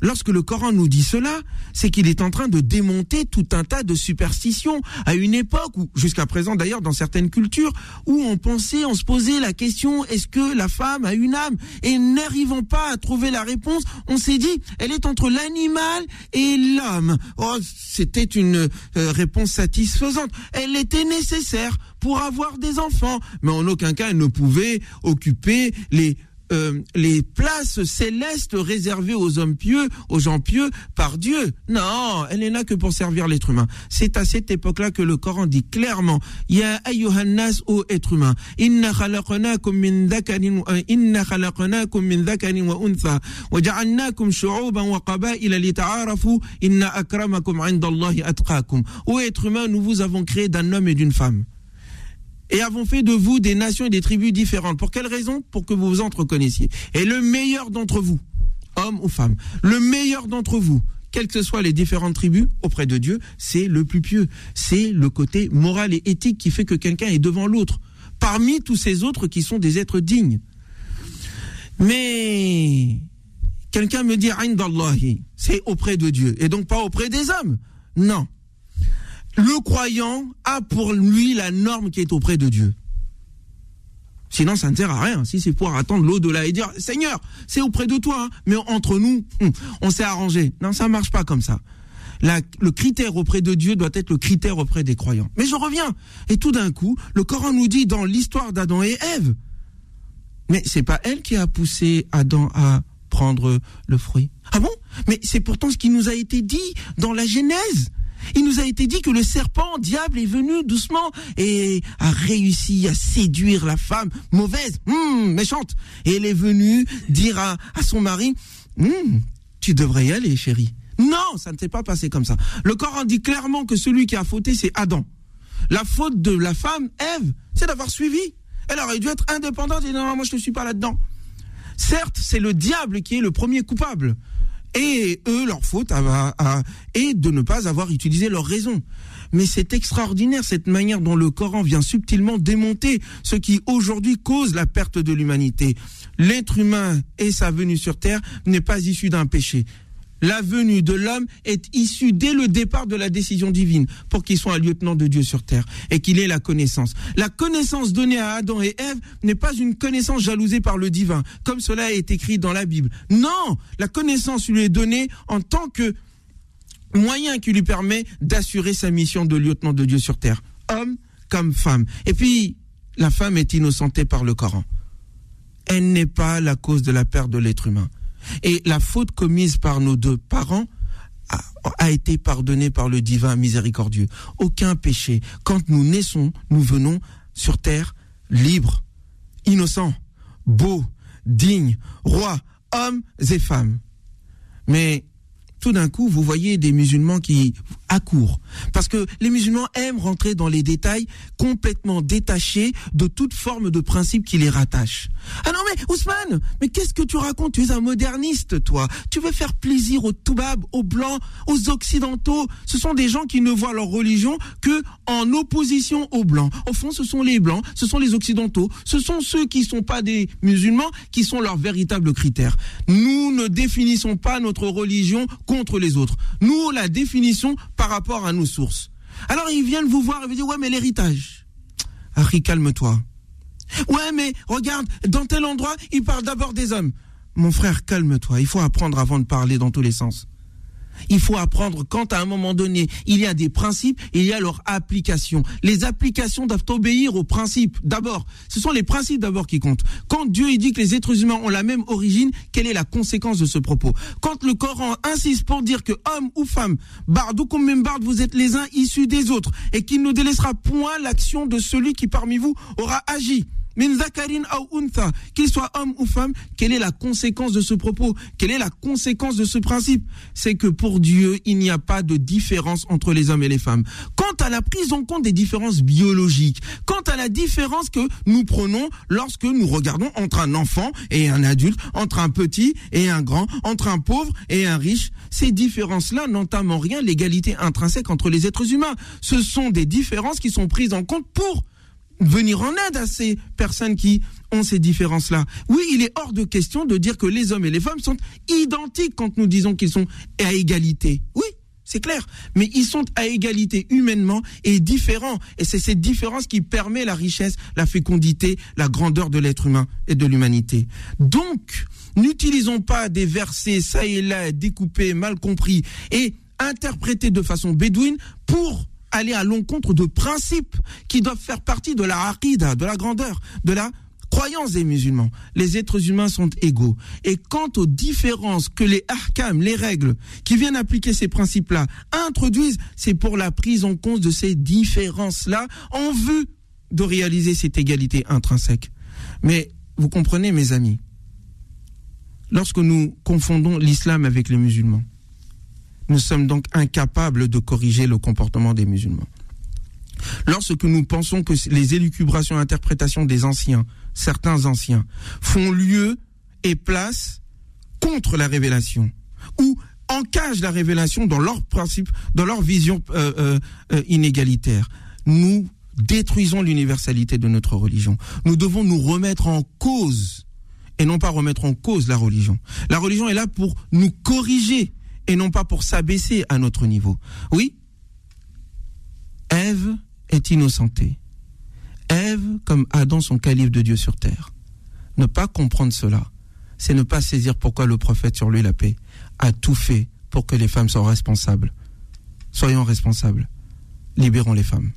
lorsque le Coran nous dit cela, c'est qu'il est en train de démonter tout un tas de superstitions à une époque où, jusqu'à présent d'ailleurs dans certaines cultures, où on pensait, on se posait la question est-ce que la femme a une âme? Et n'arrivant pas à trouver la réponse, on s'est dit elle est entre l'animal et l'homme. Oh, c'était une euh, réponse satisfaisante. Elle était nécessaire pour avoir des enfants, mais en aucun cas elle ne pouvait occuper les euh, les places célestes réservées aux hommes pieux, aux gens pieux par Dieu. Non, elle n'est là que pour servir l'être humain. C'est à cette époque-là que le Coran dit clairement Ya ayyuhannas, ô être humain, inna khalaqnakum min dhakarin inna khalaqnakum min dhakarin wa untha wa ja'alnakum shu'uban wa qaba'ila lita'arafu inna akramakum 'inda Allahi atqakum. Ô être humain, nous vous avons créé d'un homme et d'une femme et avons fait de vous des nations et des tribus différentes. Pour quelle raison Pour que vous vous entreconnaissiez. Et le meilleur d'entre vous, homme ou femme, le meilleur d'entre vous, quelles que soient les différentes tribus auprès de Dieu, c'est le plus pieux. C'est le côté moral et éthique qui fait que quelqu'un est devant l'autre, parmi tous ces autres qui sont des êtres dignes. Mais quelqu'un me dit c'est auprès de Dieu et donc pas auprès des hommes. Non le croyant a pour lui la norme qui est auprès de Dieu. Sinon, ça ne sert à rien. Si c'est pour attendre l'au-delà et dire, Seigneur, c'est auprès de toi, hein. mais entre nous, hum, on s'est arrangé. Non, ça marche pas comme ça. le critère auprès de Dieu doit être le critère auprès des croyants. Mais je reviens. Et tout d'un coup, le Coran nous dit dans l'histoire d'Adam et Ève, mais c'est pas elle qui a poussé Adam à prendre le fruit. Ah bon? Mais c'est pourtant ce qui nous a été dit dans la Genèse. Il nous a été dit que le serpent, diable, est venu doucement et a réussi à séduire la femme mauvaise, hum, méchante. Et elle est venue dire à, son mari, hum, tu devrais y aller, chérie. Non, ça ne s'est pas passé comme ça. Le Coran dit clairement que celui qui a fauté, c'est Adam. La faute de la femme, Ève, c'est d'avoir suivi. Elle aurait dû être indépendante et non, moi je ne suis pas là-dedans. Certes, c'est le diable qui est le premier coupable. Et eux, leur faute est de ne pas avoir utilisé leur raison. Mais c'est extraordinaire cette manière dont le Coran vient subtilement démonter ce qui aujourd'hui cause la perte de l'humanité. L'être humain et sa venue sur Terre n'est pas issu d'un péché la venue de l'homme est issue dès le départ de la décision divine pour qu'il soit un lieutenant de Dieu sur terre et qu'il ait la connaissance. La connaissance donnée à Adam et Ève n'est pas une connaissance jalousée par le divin, comme cela est écrit dans la Bible. Non, la connaissance lui est donnée en tant que moyen qui lui permet d'assurer sa mission de lieutenant de Dieu sur terre, homme comme femme. Et puis, la femme est innocentée par le Coran. Elle n'est pas la cause de la perte de l'être humain. Et la faute commise par nos deux parents a, été pardonnée par le divin miséricordieux. Aucun péché. Quand nous naissons, nous venons sur terre libres, innocents, beaux, dignes, rois, hommes et femmes. Mais tout d'un coup, vous voyez des musulmans qui accourent. Parce que les musulmans aiment rentrer dans les détails complètement détachés de toute forme de principe qui les rattache. Ah non mais Ousmane, mais qu'est-ce que tu racontes? Tu es un moderniste, toi. Tu veux faire plaisir aux Toubabs, aux Blancs, aux Occidentaux. Ce sont des gens qui ne voient leur religion que en opposition aux Blancs. Au fond, ce sont les Blancs, ce sont les Occidentaux, ce sont ceux qui ne sont pas des musulmans qui sont leurs véritables critères. Nous ne définissons pas notre religion contre les autres. Nous la définissons par rapport à nos sources. Alors ils viennent vous voir et vous disent ouais mais l'héritage. Harry calme-toi. Ouais mais regarde dans tel endroit il parle d'abord des hommes. Mon frère calme-toi. Il faut apprendre avant de parler dans tous les sens. Il faut apprendre quand à un moment donné, il y a des principes et il y a leur application. Les applications doivent obéir aux principes. D'abord, ce sont les principes d'abord qui comptent. Quand Dieu dit que les êtres humains ont la même origine, quelle est la conséquence de ce propos? Quand le Coran insiste pour dire que homme ou femme, barde ou même barde, vous êtes les uns issus des autres et qu'il ne délaissera point l'action de celui qui parmi vous aura agi qu'il soit homme ou femme, quelle est la conséquence de ce propos? Quelle est la conséquence de ce principe? C'est que pour Dieu, il n'y a pas de différence entre les hommes et les femmes. Quant à la prise en compte des différences biologiques, quant à la différence que nous prenons lorsque nous regardons entre un enfant et un adulte, entre un petit et un grand, entre un pauvre et un riche, ces différences-là n'entament rien l'égalité intrinsèque entre les êtres humains. Ce sont des différences qui sont prises en compte pour venir en aide à ces personnes qui ont ces différences-là. Oui, il est hors de question de dire que les hommes et les femmes sont identiques quand nous disons qu'ils sont à égalité. Oui, c'est clair. Mais ils sont à égalité humainement et différents. Et c'est cette différence qui permet la richesse, la fécondité, la grandeur de l'être humain et de l'humanité. Donc, n'utilisons pas des versets ça et là découpés, mal compris et interprétés de façon bédouine pour aller à l'encontre de principes qui doivent faire partie de la harida, de la grandeur, de la croyance des musulmans. Les êtres humains sont égaux. Et quant aux différences que les ahkam, les règles qui viennent appliquer ces principes-là, introduisent, c'est pour la prise en compte de ces différences-là en vue de réaliser cette égalité intrinsèque. Mais vous comprenez, mes amis, lorsque nous confondons l'islam avec les musulmans, nous sommes donc incapables de corriger le comportement des musulmans. Lorsque nous pensons que les élucubrations et interprétations des anciens, certains anciens, font lieu et place contre la révélation, ou encagent la révélation dans leur principe, dans leur vision euh, euh, euh, inégalitaire, nous détruisons l'universalité de notre religion. Nous devons nous remettre en cause et non pas remettre en cause la religion. La religion est là pour nous corriger et non pas pour s'abaisser à notre niveau. Oui, Ève est innocentée. Ève, comme Adam, sont calife de Dieu sur terre. Ne pas comprendre cela, c'est ne pas saisir pourquoi le prophète sur lui la paix a tout fait pour que les femmes soient responsables. Soyons responsables. Libérons les femmes.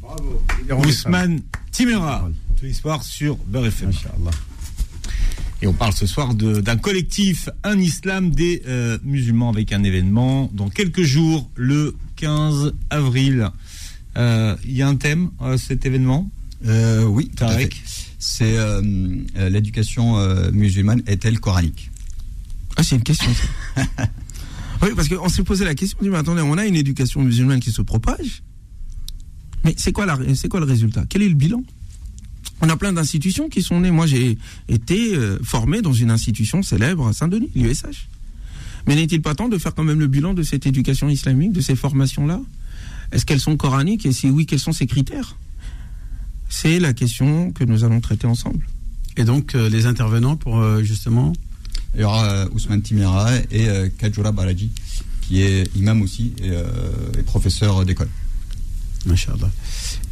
Bravo. Ousmane Timera, tous les soirs sur Beurre FM. Et on parle ce soir d'un collectif, un islam des euh, musulmans, avec un événement dans quelques jours, le 15 avril. Euh, il y a un thème à cet événement? Euh, Oui, Tarek. C'est l'éducation musulmane est-elle coranique? Ah, c'est une question. Ça. oui, parce qu'on s'est posé la question. On dit, mais attendez, on a une éducation musulmane qui se propage? Mais c'est quoi, quoi le résultat? Quel est le bilan? On a plein d'institutions qui sont nées. Moi, j'ai été euh, formé dans une institution célèbre à Saint-Denis, l'USH. Mais n'est-il pas temps de faire quand même le bilan de cette éducation islamique, de ces formations-là? Est-ce qu'elles sont coraniques? Et si oui, quels sont ces critères? C'est la question que nous allons traiter ensemble. Et donc, euh, les intervenants pour euh, justement Il y aura Ousmane Timira et Kajura Balaji, qui est imam aussi et, professeur d'école. Masha'Allah.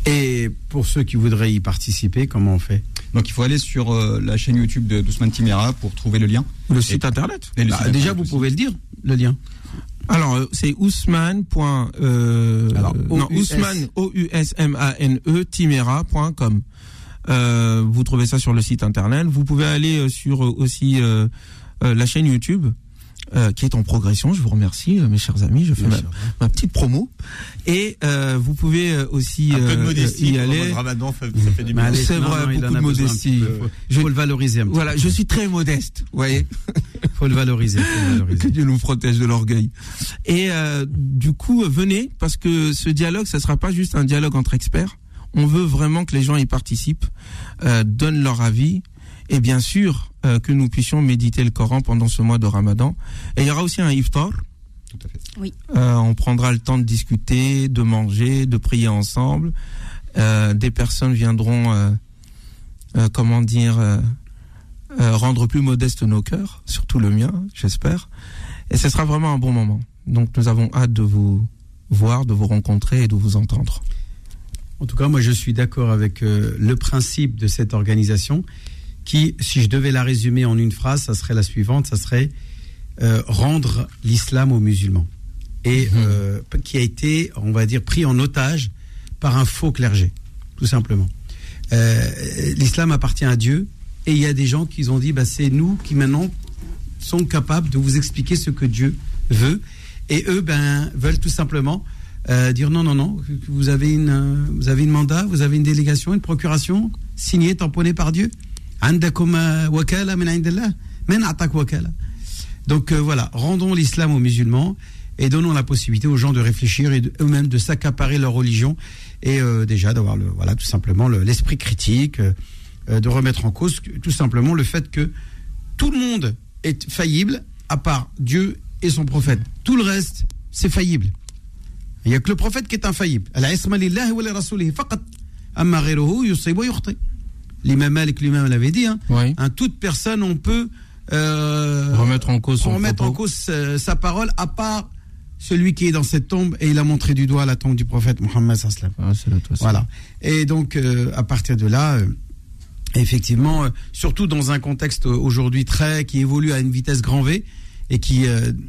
Et pour ceux qui voudraient y participer, comment on fait? Donc il faut aller sur euh, la chaîne YouTube de Doucement Timera pour trouver le lien. Le site internet bah, Déjà, vous pouvez le dire, le lien. Alors, euh, c'est Ousmane. Euh, non, Ousmane, O-U-S-M-A-N-E, timera.com. Euh, vous trouvez ça sur le site internet. Vous pouvez aller sur aussi la chaîne YouTube euh, qui est en progression. Je vous remercie, euh, mes chers amis. Je fais ma, petite promo. Et euh, vous pouvez aussi un peu de modestie y aller. Ramadan, ça, fait du bien. C'est vrai, beaucoup de modestie. Il faut le valoriser un petit Voilà, je suis très modeste. Vous voyez. faut le valoriser. Faut le valoriser. Que Dieu nous protège de l'orgueil. Et du coup, venez parce que ce dialogue, ça sera pas juste un dialogue entre experts. On veut vraiment que les gens y participent, donnent leur avis et bien sûr euh, que nous puissions méditer le Coran pendant ce mois de Ramadan. Et il y aura aussi un iftar. Tout à fait. Oui. Euh, on prendra le temps de discuter, de manger, de prier ensemble. Euh, des personnes viendront, comment dire, rendre plus modestes nos cœurs, surtout le mien, j'espère. Et ce sera vraiment un bon moment. Donc nous avons hâte de vous voir, de vous rencontrer et de vous entendre. En tout cas, moi je suis d'accord avec le principe de cette organisation qui, si je devais la résumer en une phrase, ça serait la suivante, ça serait euh, rendre l'islam aux musulmans. Et mhm. euh, qui a été, on va dire, pris en otage par un faux clergé, tout simplement. Euh, l'islam appartient à Dieu, et il y a des gens qui ont dit, bah, c'est nous qui maintenant sont capables de vous expliquer ce que Dieu veut, et eux, ben, veulent tout simplement dire non, non, non, vous avez une, vous avez une mandat, vous avez une délégation, une procuration signée, tamponnée par Dieu. Donc euh, voilà, rendons l'islam aux musulmans et donnons la possibilité aux gens de réfléchir et eux-mêmes de s'accaparer leur religion et euh, déjà d'avoir le voilà tout simplement l'esprit critique, euh, de remettre en cause tout simplement le fait que tout le monde est faillible à part Dieu et son prophète. Tout le reste, c'est faillible. Il n'y a que le prophète qui est infaillible. L'imam Malik lui-même l'avait dit. Hein, hein, toute personne, on peut euh, remettre en cause, remettre en cause euh, sa, parole, à part celui qui est dans cette tombe et il a montré du doigt la tombe du prophète Mohammed ah, Voilà. Et donc, euh, à partir de là, effectivement, surtout dans un contexte aujourd'hui très qui évolue à une vitesse grand V et qui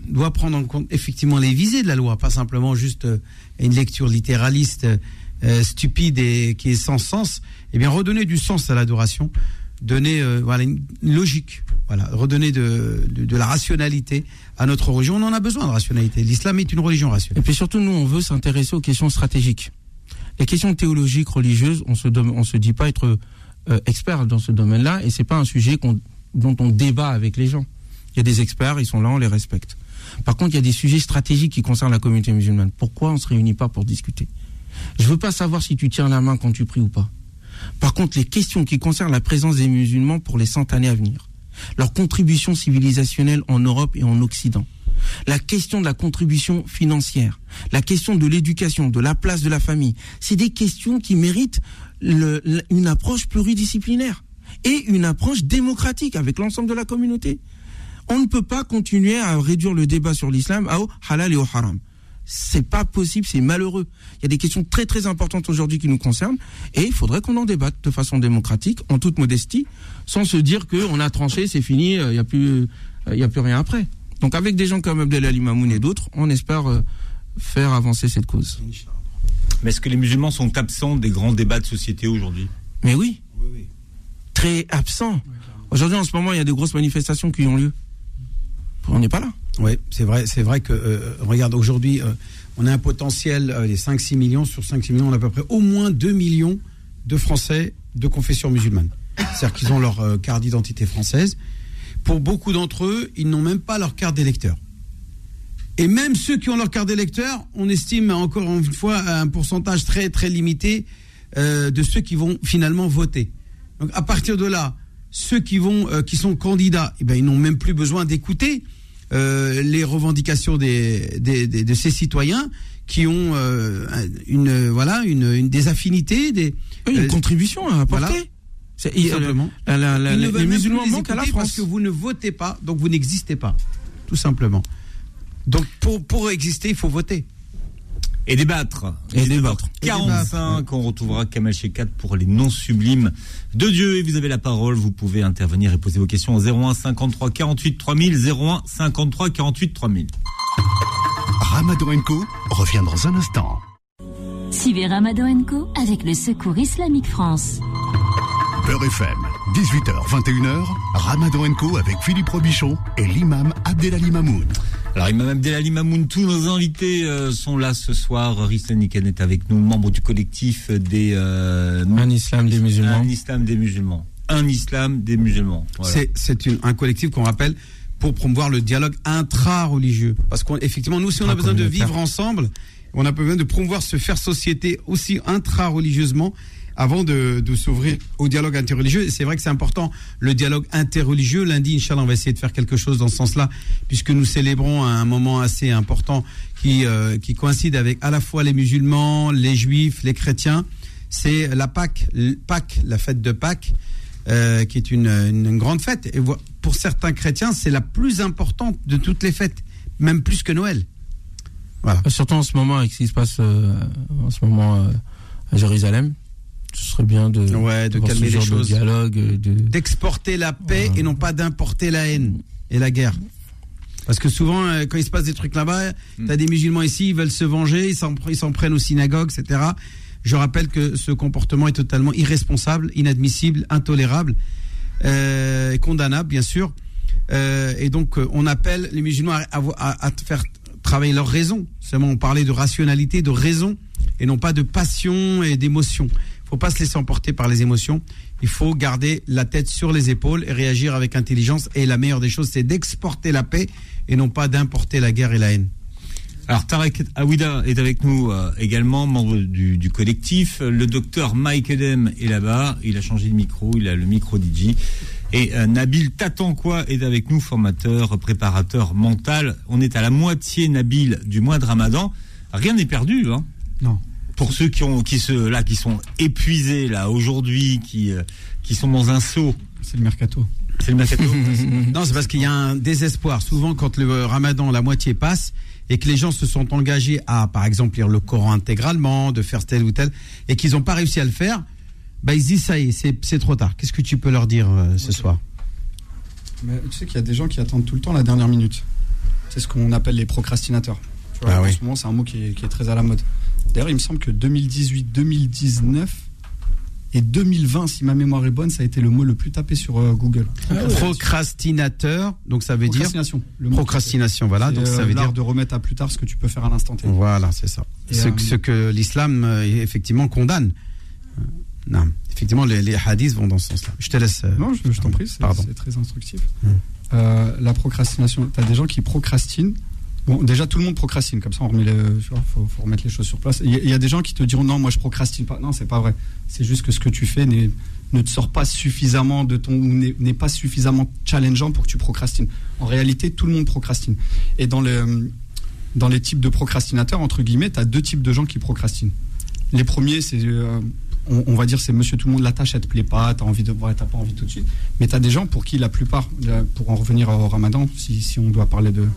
doit prendre en compte effectivement les visées de la loi, pas simplement juste une lecture littéraliste stupide et qui est sans sens, eh bien, redonner du sens à l'adoration. donner euh, voilà, une logique, voilà, redonner de, de, la rationalité à notre religion. On en a besoin de rationalité. L'islam est une religion rationnelle. Et puis surtout, nous, on veut s'intéresser aux questions stratégiques. Les questions théologiques, religieuses, on se, se dit pas être euh, expert dans ce domaine-là, et c'est pas un sujet dont on débat avec les gens. Il y a des experts, ils sont là, on les respecte. Par contre, il y a des sujets stratégiques qui concernent la communauté musulmane. Pourquoi on se réunit pas pour discuter? Je veux pas savoir si tu tiens la main quand tu pries ou pas. Par contre, les questions qui concernent la présence des musulmans pour les cent années à venir, leur contribution civilisationnelle en Europe et en Occident, la question de la contribution financière, la question de l'éducation, de la place de la famille, c'est des questions qui méritent une approche pluridisciplinaire et une approche démocratique avec l'ensemble de la communauté. On ne peut pas continuer à réduire le débat sur l'islam au halal et au haram. C'est pas possible, c'est malheureux. Il y a des questions très très importantes aujourd'hui qui nous concernent et il faudrait qu'on en débatte de façon démocratique, en toute modestie, sans se dire qu'on a tranché, c'est fini, il n'y a plus, il y a plus rien après. Donc avec des gens comme Abdelali Mamoun et d'autres, on espère euh, faire avancer cette cause. Mais est-ce que les musulmans sont absents des grands débats de société aujourd'hui? Mais oui. Très absents. Aujourd'hui, en ce moment, il y a des grosses manifestations qui ont lieu. On n'est pas là. Oui, c'est vrai, c'est vrai que, euh, regarde, aujourd'hui, euh, on a un potentiel, euh, les 5-6 millions, sur 5-6 millions, on a à peu près au moins 2 millions de Français de confession musulmane. C'est-à-dire qu'ils ont leur carte d'identité française. Pour beaucoup d'entre eux, ils n'ont même pas leur carte d'électeur. Et même ceux qui ont leur carte d'électeur, on estime encore une fois un pourcentage très très limité de ceux qui vont finalement voter. Donc à partir de là, ceux qui vont, qui sont candidats, eh ben, ils n'ont même plus besoin d'écouter euh, les revendications des, des, de ces citoyens qui ont euh, une voilà une, une, des affinités, des une euh, contribution à apporter. Voilà. simplement. les musulmans manquent à la France parce que vous ne votez pas, donc vous n'existez pas, tout simplement. Donc pour pour exister, il faut voter. Et débattre. Et débattre. 45, on retrouvera Kamal Shekat pour les noms sublimes de Dieu. Et vous avez la parole, vous pouvez intervenir et poser vos questions au 01 53 48 3000, 01 53 48 3000. Ramadan Co revient dans un instant. Suivez Ramadan Co avec le Secours Islamique France. Beurre FM, 18h, 21h, Ramadan Co avec Philippe Robichon et l'imam Abdelali Mamoun. Alors, Imam Abdelali Mamoun, tous nos invités euh, sont là ce soir. Ristan Nikan est avec nous, membre du collectif des... Euh, un islam des musulmans. Un islam des musulmans. Un islam des musulmans. C'est un collectif qu'on rappelle pour promouvoir le dialogue intra-religieux. Parce qu'effectivement, nous, si on a besoin de vivre ensemble, on a besoin de promouvoir se faire société aussi intra-religieusement avant de, s'ouvrir au dialogue interreligieux. C'est vrai que c'est important, le dialogue interreligieux. Lundi, Inch'Allah, on va essayer de faire quelque chose dans ce sens-là, puisque nous célébrons un moment assez important qui, euh, qui coïncide avec à la fois les musulmans, les juifs, les chrétiens. C'est la Pâque, Pâques, la fête de Pâques, euh, qui est une, grande fête. Et pour certains chrétiens, c'est la plus importante de toutes les fêtes, même plus que Noël. Voilà. Surtout en ce moment, avec ce qui se passe euh, en ce moment à Jérusalem, ce serait bien de, ouais, de calmer les choses, dialogue, d'exporter la paix et non pas d'importer la haine et la guerre. Parce que souvent, euh, quand il se passe des trucs là-bas, mm. tu as des musulmans ici, ils veulent se venger, ils s'en prennent aux synagogues, etc. Je rappelle que ce comportement est totalement irresponsable, inadmissible, intolérable, euh, condamnable, bien sûr. Euh, et donc, euh, on appelle les musulmans à, à, à, faire travailler leur raison. Seulement, on parlait de rationalité, de raison, et non pas de passion et d'émotion faut pas se laisser emporter par les émotions. Il faut garder la tête sur les épaules et réagir avec intelligence. Et la meilleure des choses, c'est d'exporter la paix et non pas d'importer la guerre et la haine. Alors Tarek Aouida est avec nous euh, également, membre du, collectif. Le docteur Mike Edem est là-bas. Il a changé de micro, il a le micro DJ. Et euh, Nabil Tatanquois est avec nous, formateur, préparateur mental. On est à la moitié, Nabil, du mois de Ramadan. Rien n'est perdu, hein? Non pour ceux qui ont qui se là qui sont épuisés là aujourd'hui qui euh, qui sont dans un saut. C'est le mercato. C'est le mercato non c'est parce qu'il y a un désespoir. Souvent quand le ramadan la moitié passe et que les gens se sont engagés à par exemple lire le Coran intégralement de faire tel ou tel et qu'ils n'ont pas réussi à le faire bah ils se disent ça y est c'est trop tard. Qu'est-ce que tu peux leur dire euh, ce soir Mais tu sais qu'il y a des gens qui attendent tout le temps la dernière minute. C'est ce qu'on appelle les procrastinateurs. Tu vois, ah en ce moment c'est un mot qui est, qui est très à la mode D'ailleurs, il me semble que 2018-2019, Et 2020, si ma mémoire est bonne, ça a été le mot le plus tapé sur euh, Google. Procrastinateur, donc ça veut dire Procrastination. Le mot procrastination. Voilà, donc ça euh, veut dire de remettre à plus tard ce que tu peux faire à l'instant T. Voilà, c'est ça. Et, Ce, euh, ce que l'islam euh, effectivement condamne. Non, effectivement, les, les hadiths vont dans ce sens-là. Je te laisse. Non, je, je t'en prie, c'est très instructif. Euh, la procrastination, tu as des gens qui procrastinent. Bon, déjà, tout le monde procrastine, comme ça, on faut, remettre les choses sur place. Il y, a- des gens qui te diront non, moi je procrastine pas. Non, c'est pas vrai. C'est juste que ce que tu fais ne te sort pas suffisamment de ton, n'est pas suffisamment challengeant pour que tu procrastines. En réalité, tout le monde procrastine. Et dans le, dans les types de procrastinateurs, entre guillemets, tu as deux types de gens qui procrastinent. Les premiers, c'est, euh, on, on va dire, c'est monsieur tout le monde, la tâche, elle te plaît pas, t'as envie de, ouais, t'as pas envie tout de suite. Mais tu as des gens pour qui la plupart, là, pour en revenir au ramadan, si, si on doit parler de,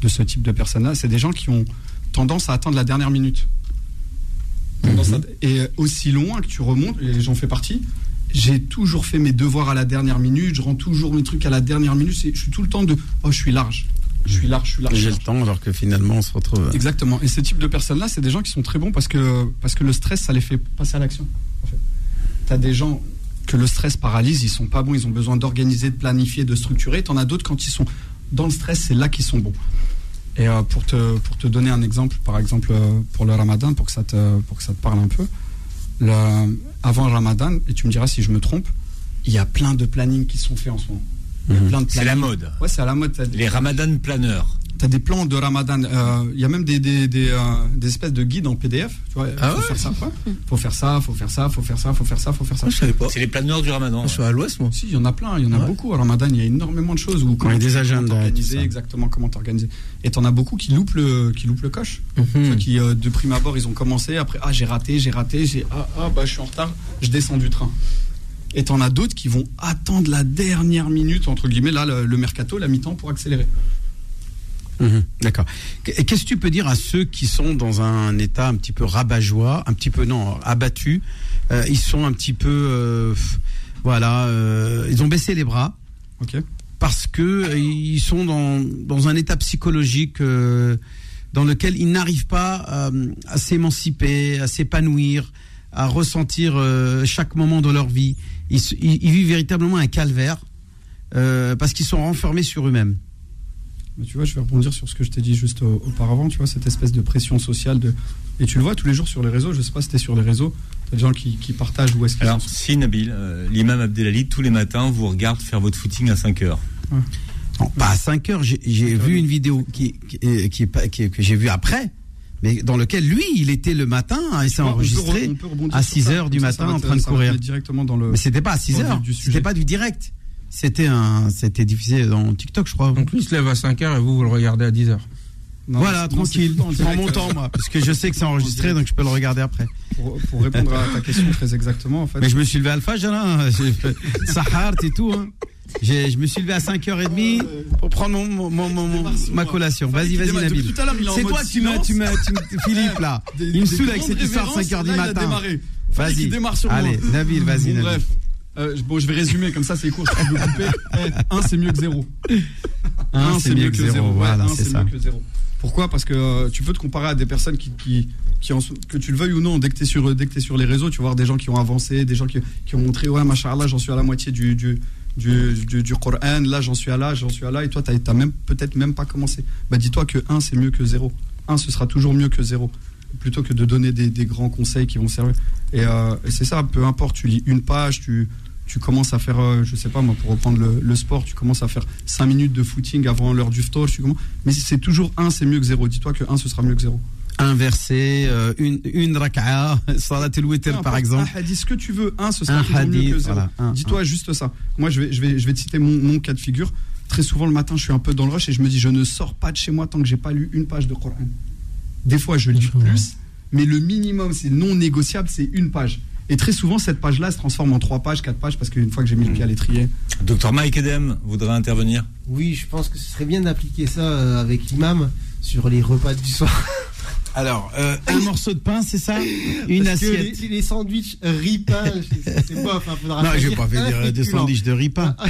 de ce type de personnes-là, c'est des gens qui ont tendance à attendre la dernière minute. À- et aussi loin que tu remontes, et j'en fais partie, j'ai toujours fait mes devoirs à la dernière minute, je rends toujours mes trucs à la dernière minute, je suis tout le temps de, oh, je suis large, je suis large, je suis large. J'ai le temps alors que finalement on se retrouve. Exactement. Et ce type de personnes-là, c'est des gens qui sont très bons parce que, parce que le stress, ça les fait passer à l'action. En fait. Tu as des gens que le stress paralyse, ils sont pas bons, ils ont besoin d'organiser, de planifier, de structurer. Tu en as d'autres, quand ils sont dans le stress, c'est là qu'ils sont bons. Et euh, pour, te, pour te donner un exemple, par exemple, euh, pour le ramadan, pour que ça te, pour que ça te parle un peu, le- avant le ramadan, et tu me diras si je me trompe, il y a plein de plannings qui sont faits en ce moment. De C'est la mode. Ouais, c'est à la mode. Les ramadan planeurs. T'as des plans de Ramadan. euh, Il y a même des, des, des, euh, des espèces de guides en PDF. Tu vois, Ah faut ouais faire ça. ouais. Faut faire ça, faut faire ça, faut faire ça, faut faire ça, faut faire ça. Je savais pas. C'est les planeurs du ramadan. Je suis à l'ouest, moi. Si, il y en a plein, il y en a Ouais. beaucoup. À Ramadan, il y a énormément de choses où comment Ouais, des tu- comment agendas, ça. exactement comment t'organiser. Et t'en as beaucoup qui loupent le, qui loupent le coche. Mhm. Tu vois, qui euh, de prime abord ils ont commencé, après ah j'ai raté, j'ai raté, j'ai ah, ah bah je suis en retard, je descends du train. Et t'en as d'autres qui vont attendre la dernière minute entre guillemets là le, le mercato, la mi-temps pour accélérer. Mhm, D'accord. Et qu'est-ce que tu peux dire à ceux qui sont dans un état un petit peu rabat-joie, un petit peu non abattu Euh, Ils sont un petit peu, euh, voilà, euh, ils ont baissé les bras Ok. parce que euh, ils sont dans, dans un état psychologique euh, dans lequel ils n'arrivent pas euh, à s'émanciper, à s'épanouir, à ressentir euh, chaque moment de leur vie. Ils, ils- ils vivent véritablement un calvaire euh, parce qu'ils sont renfermés sur eux-mêmes. Mais tu vois, je vais rebondir sur ce que je t'ai dit juste euh, auparavant, tu vois, cette espèce de pression sociale. De... Et tu le vois tous les jours sur les réseaux, je sais pas si t'es sur les réseaux, t'as des gens qui, qui partagent où est-ce qu'ils Alors, sont. si Nabil, euh, l'imam Abdelali, tous les matins, vous regarde faire votre footing à 5 heures. Non, pas à 5 heures. J'ai vu une vidéo qui, est- que j'ai vue après, mais dans lequel lui, il était le matin, hein, il s'est On peut re- enregistré on peut rebondir à sur 6 ça, heures du comme ça, ça matin en train de courir. directement dans le. Mais c'était pas à 6 dans le heures, vif du sujet. c'était pas du direct. C'était un, c'était diffusé dans TikTok, je crois. Donc lui il se lève à 5h et vous, vous le regardez à 10h. Non, voilà, tranquille. prends mon temps, moi, parce que je sais que c'est enregistré, donc je peux le regarder après. Pour, pour répondre à ta question très exactement, en fait. Mais je me suis levé à Alpha, hein. J'ai fait Sahar et tout. Hein. J'ai- Je me suis levé à 5h30 pour prendre mon, mon- mon- mon- mon- ma collation. Vas-y, vas-y. Nabil. C'est toi qui m'as, tu m'as, tu m'as- Philippe, là. Des- Il me saoule avec cette histoire de révérences, 5h du matin. Vas-y. démarre sur Allez. Nabil, vas-y, Nabil. bref. Euh, bon, je vais résumer, comme ça c'est court, je peux me couper. Eh, un, c'est mieux que zéro. Un, c'est mieux que zéro. Voilà, c'est ça. mieux que zéro. Pourquoi? Parce que euh, tu peux te comparer à des personnes qui, qui, qui en sont- que tu le veuilles ou non, dès que tu es, sur, dès que t'es sur les réseaux, tu vas voir des gens qui ont avancé, des gens qui, qui ont montré, ouais, machallah, j'en suis à la moitié du, du, du, du, du Coran, là, j'en suis à là, j'en suis à là, et toi, tu n'as même, peut-être même pas commencé. Bah, dis-toi que 1, c'est mieux que 0. 1, ce sera toujours mieux que 0. Plutôt que de donner des, des grands conseils qui vont servir. Et, euh, et c'est ça, peu importe, tu lis une page, tu, tu commences à faire, euh, je sais pas moi, pour reprendre le, le sport, tu commences à faire 5 minutes de footing avant l'heure du store, tu commences- mais c'est toujours 1, c'est mieux que 0. Dis-toi que 1, ce sera mieux que 0. Un verset, euh, une, une raka'a, salat al-witr par exemple. Un hadith, ce que tu veux, 1, ce sera Un toujours mieux que 0. voilà, un, Dis-toi juste ça. Moi, je vais, je, vais, je vais te citer mon, mon cas de figure. Très souvent, le matin, je suis un peu dans le rush et je me dis, je ne sors pas de chez moi tant que j'ai pas lu une page de Coran. Des fois, je lis plus, mais le minimum, c'est non négociable, c'est une page. Et très souvent, cette page-là se transforme en trois pages, quatre pages, parce qu'une fois que j'ai mis le pied à l'étrier. Docteur Mike Edem voudrait intervenir. Oui, je pense que ce serait bien d'appliquer ça euh, avec l'imam sur les repas du soir. Alors, euh, un morceau de pain, c'est ça Une Parce que assiette. Les, les sandwichs riz-pain, c'est c'est bof. Hein, faudra Non, je vais pas faire des, sandwichs de riz pain.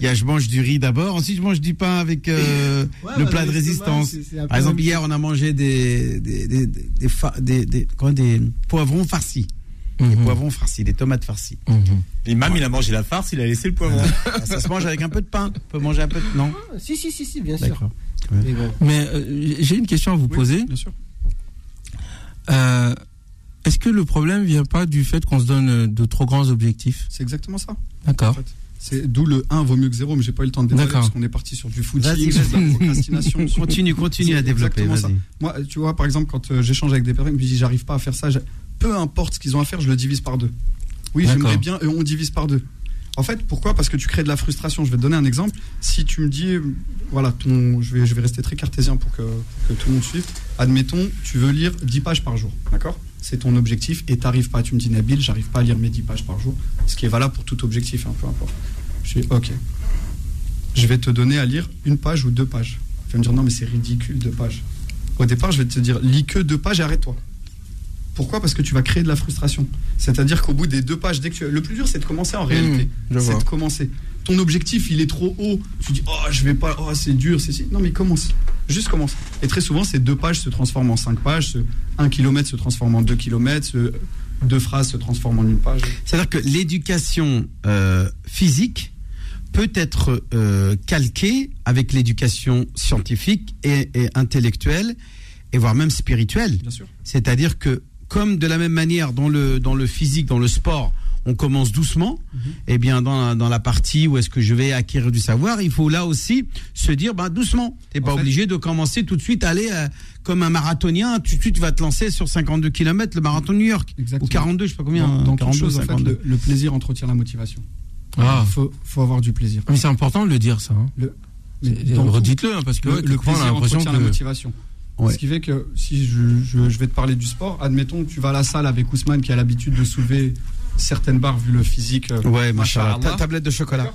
Il y a, je mange du riz d'abord, ensuite je mange du pain avec euh, Ouais, le bah, plat de résistance. Par exemple, hier on a mangé des des des des, des, fa- des- des- quoi, des poivrons farcis. Des Mhm. poivrons farcis, des tomates farcies. L'imam, il a mangé la farce, il a laissé le poivron. Ah, ça se mange avec un peu de pain. On peut manger un peu de... Non Ah, Si, si, si, si, bien sûr. Mais bon. Mais euh, j'ai une question à vous poser. Bien sûr. Euh, Est-ce que le problème vient pas du fait qu'on se donne euh, de trop grands objectifs C'est exactement ça. D'accord. En fait. C'est d'où le 1 vaut mieux que 0, mais j'ai pas eu le temps de D'accord. parce qu'on est parti sur du footing, sur de la procrastination. Continue, continue à développer, exactement ça. vas-y. Moi, tu vois, par exemple, quand j'échange avec des personnes, je me dis j'arrive pas à faire ça, peu importe ce qu'ils ont à faire, je le divise par deux. Oui, j'aimerais bien, et on divise par deux. En fait, pourquoi? Parce que tu crées de la frustration. Je vais te donner un exemple. Si tu me dis, voilà, ton, je, vais, je vais rester très cartésien pour que, pour que tout le monde suive. Admettons, tu veux lire 10 pages par jour, d'accord? C'est ton objectif et t'arrives pas. Tu me dis, Nabil, j'arrive pas à lire mes 10 pages par jour, ce qui est valable pour tout objectif, hein, peu importe. Je dis, ok. Je vais te donner à lire une page ou deux pages. Tu vas me dire, non, mais c'est ridicule, deux pages. Au départ, je vais te dire, lis que deux pages et arrête-toi. Pourquoi Parce que tu vas créer de la frustration. C'est-à-dire qu'au bout des deux pages, dès que tu... le plus dur, c'est de commencer en réalité. je c'est de commencer. Ton objectif, il est trop haut. Tu dis, oh, je vais pas, oh, c'est dur, c'est si. Non, mais commence. Juste commence. Et très souvent, ces deux pages se transforment en cinq pages. Ce un kilomètre se transforme en deux kilomètres. Ce deux phrases se transforment en une page. C'est-à-dire que l'éducation euh, physique peut être euh, calquée avec l'éducation scientifique et, et intellectuelle, et voire même spirituelle. Bien sûr. C'est-à-dire que, comme de la même manière dans le, dans le physique, dans le sport, on commence doucement, eh bien dans la, dans la partie où est-ce que je vais acquérir du savoir, il faut là aussi se dire bah, doucement. Tu n'es pas fait- obligé de commencer tout de suite à aller euh, comme un marathonien, tout de suite tu vas te lancer sur 52 km le marathon de New York. Exactement. Ou 42, je sais pas combien. Dans, dans toute 42, chose, en fait, 52. le, le plaisir entretient la motivation. Ah. Il faut, faut avoir du plaisir. Mais c'est important de le dire, ça. hein. Le, Redites-le, hein, parce que le, ouais, le plaisir l'impression entretient la que. motivation. Ouais. Ce qui fait que si je, je- je vais te parler du sport, admettons que tu vas à la salle avec Ousmane qui a l'habitude de soulever certaines barres vu le physique. euh, Ouais, machallah. Ta tablette de chocolat.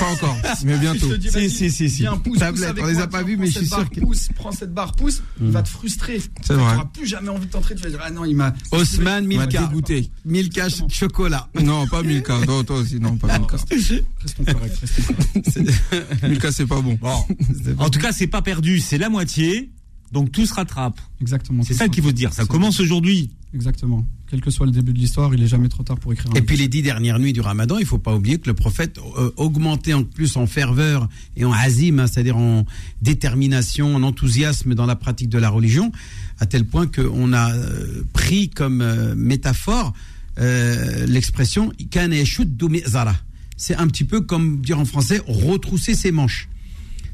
Pas encore, mais bientôt. Si dis, Si, si, si, si. Viens, pousse, Tablette, pousse on les a pas vus, mais je suis sûr que- Pousse, prends cette barre, pousse, il Mm. va te frustrer. C'est Tu n'auras plus jamais envie de t'entrer, tu vas dire, ah non, il m'a. Osman, Il m'a Milka. dégoûté. Milka ch- chocolat. Non, pas Milka. Non, toi aussi, non, pas Milka. Restons corrects, restons corrects. Milka, c'est pas bon. Bon. En tout cas, c'est pas perdu, c'est la moitié. Donc tout se rattrape. Exactement. C'est ça qu'il faut se dire. Ça commence aujourd'hui. Exactement. Quel que soit le début de l'histoire, il est jamais trop tard pour écrire un Et puis les dix dernières nuits du Ramadan, il faut pas oublier que le prophète euh, augmentait en plus en ferveur et en azim, hein, c'est-à-dire en détermination, en enthousiasme dans la pratique de la religion, à tel point qu'on a euh, pris comme euh, métaphore l'expression. C'est un petit peu comme dire en français retrousser ses manches.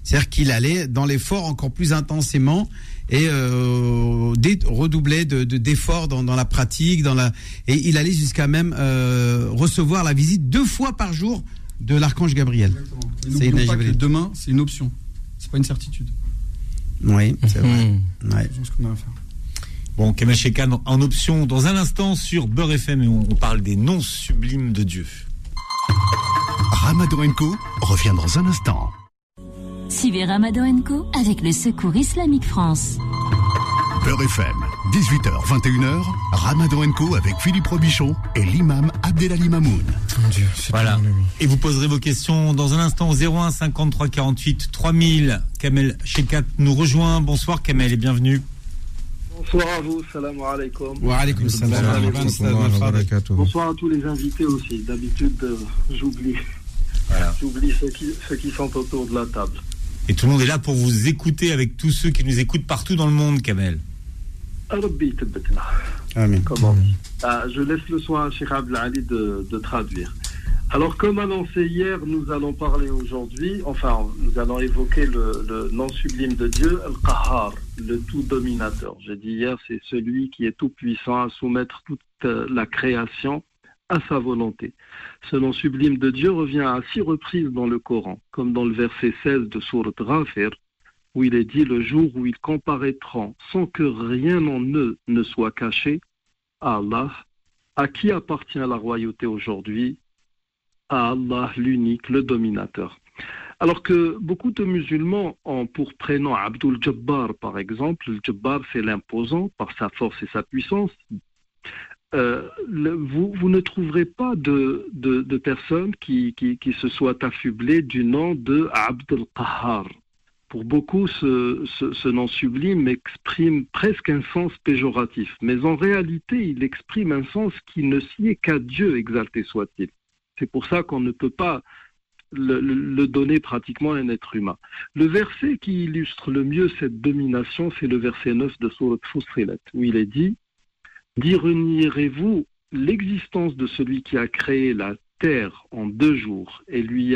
C'est-à-dire qu'il allait dans l'effort encore plus intensément et euh, redoublait de de- d'efforts dans, dans la pratique, dans la et il allait jusqu'à même euh, recevoir la visite deux fois par jour de l'archange Gabriel. C'est pas que demain, c'est une option. C'est pas une certitude. Oui, c'est vrai. Mmh. Ouais. Faisons ce qu'on a à faire. Bon, Shekan en option dans un instant sur Beurre FM et on, on parle des noms sublimes de Dieu. Ramadan Co revient dans un instant. Suivez Ramadan Co avec le Secours Islamique France. Beurre FM, 18h, 21h, Ramadan Co avec Philippe Robichon et l'imam Abdelali Mamoun. Dieu, c'est Voilà. Et vous poserez vos questions dans un instant au 01 53 48 3000. Kamel Shekat nous rejoint. Bonsoir Kamel et bienvenue. Bonsoir à vous, salam alaikum. Wa Salam salam. alaikum barakatuh. Bonsoir à tous les invités aussi. D'habitude, euh, j'oublie. Voilà. J'oublie ceux qui, ceux qui sont autour de la table. Et tout le monde est là pour vous écouter avec tous ceux qui nous écoutent partout dans le monde, Kamel. Amen. Comment Ah, Je laisse le soin à Cheikh Abdelali de, de traduire. Alors, comme annoncé hier, nous allons parler aujourd'hui, enfin, nous allons évoquer le, le nom sublime de Dieu, Al-Qahar, le tout dominateur. J'ai dit hier, c'est celui qui est tout puissant à soumettre toute la création à sa volonté. Ce nom sublime de Dieu revient à six reprises dans le Coran, comme dans le verset 16 de Sourate Ghafir, où il est dit le jour où ils comparaîtront sans que rien en eux ne soit caché à Allah, à qui appartient la royauté aujourd'hui? À Allah l'unique, le dominateur. Alors que beaucoup de musulmans ont pour prénom Abdul Jabbar, par exemple. Le Jabbar, c'est l'imposant par sa force et sa puissance. Euh, vous, vous ne trouverez pas de, de, de personnes qui, qui, qui se soient affublées du nom de Abdul Qahar. Pour beaucoup, ce, ce- ce nom sublime exprime presque un sens péjoratif, mais en réalité, il exprime un sens qui ne sied qu'à Dieu, exalté soit-il. C'est pour ça qu'on ne peut pas le, le- le donner pratiquement à un être humain. Le verset qui illustre le mieux cette domination, c'est le verset 9 de Surat Fussilat, où il est dit Dire nierez-vous l'existence de celui qui a créé la terre en deux jours et lui,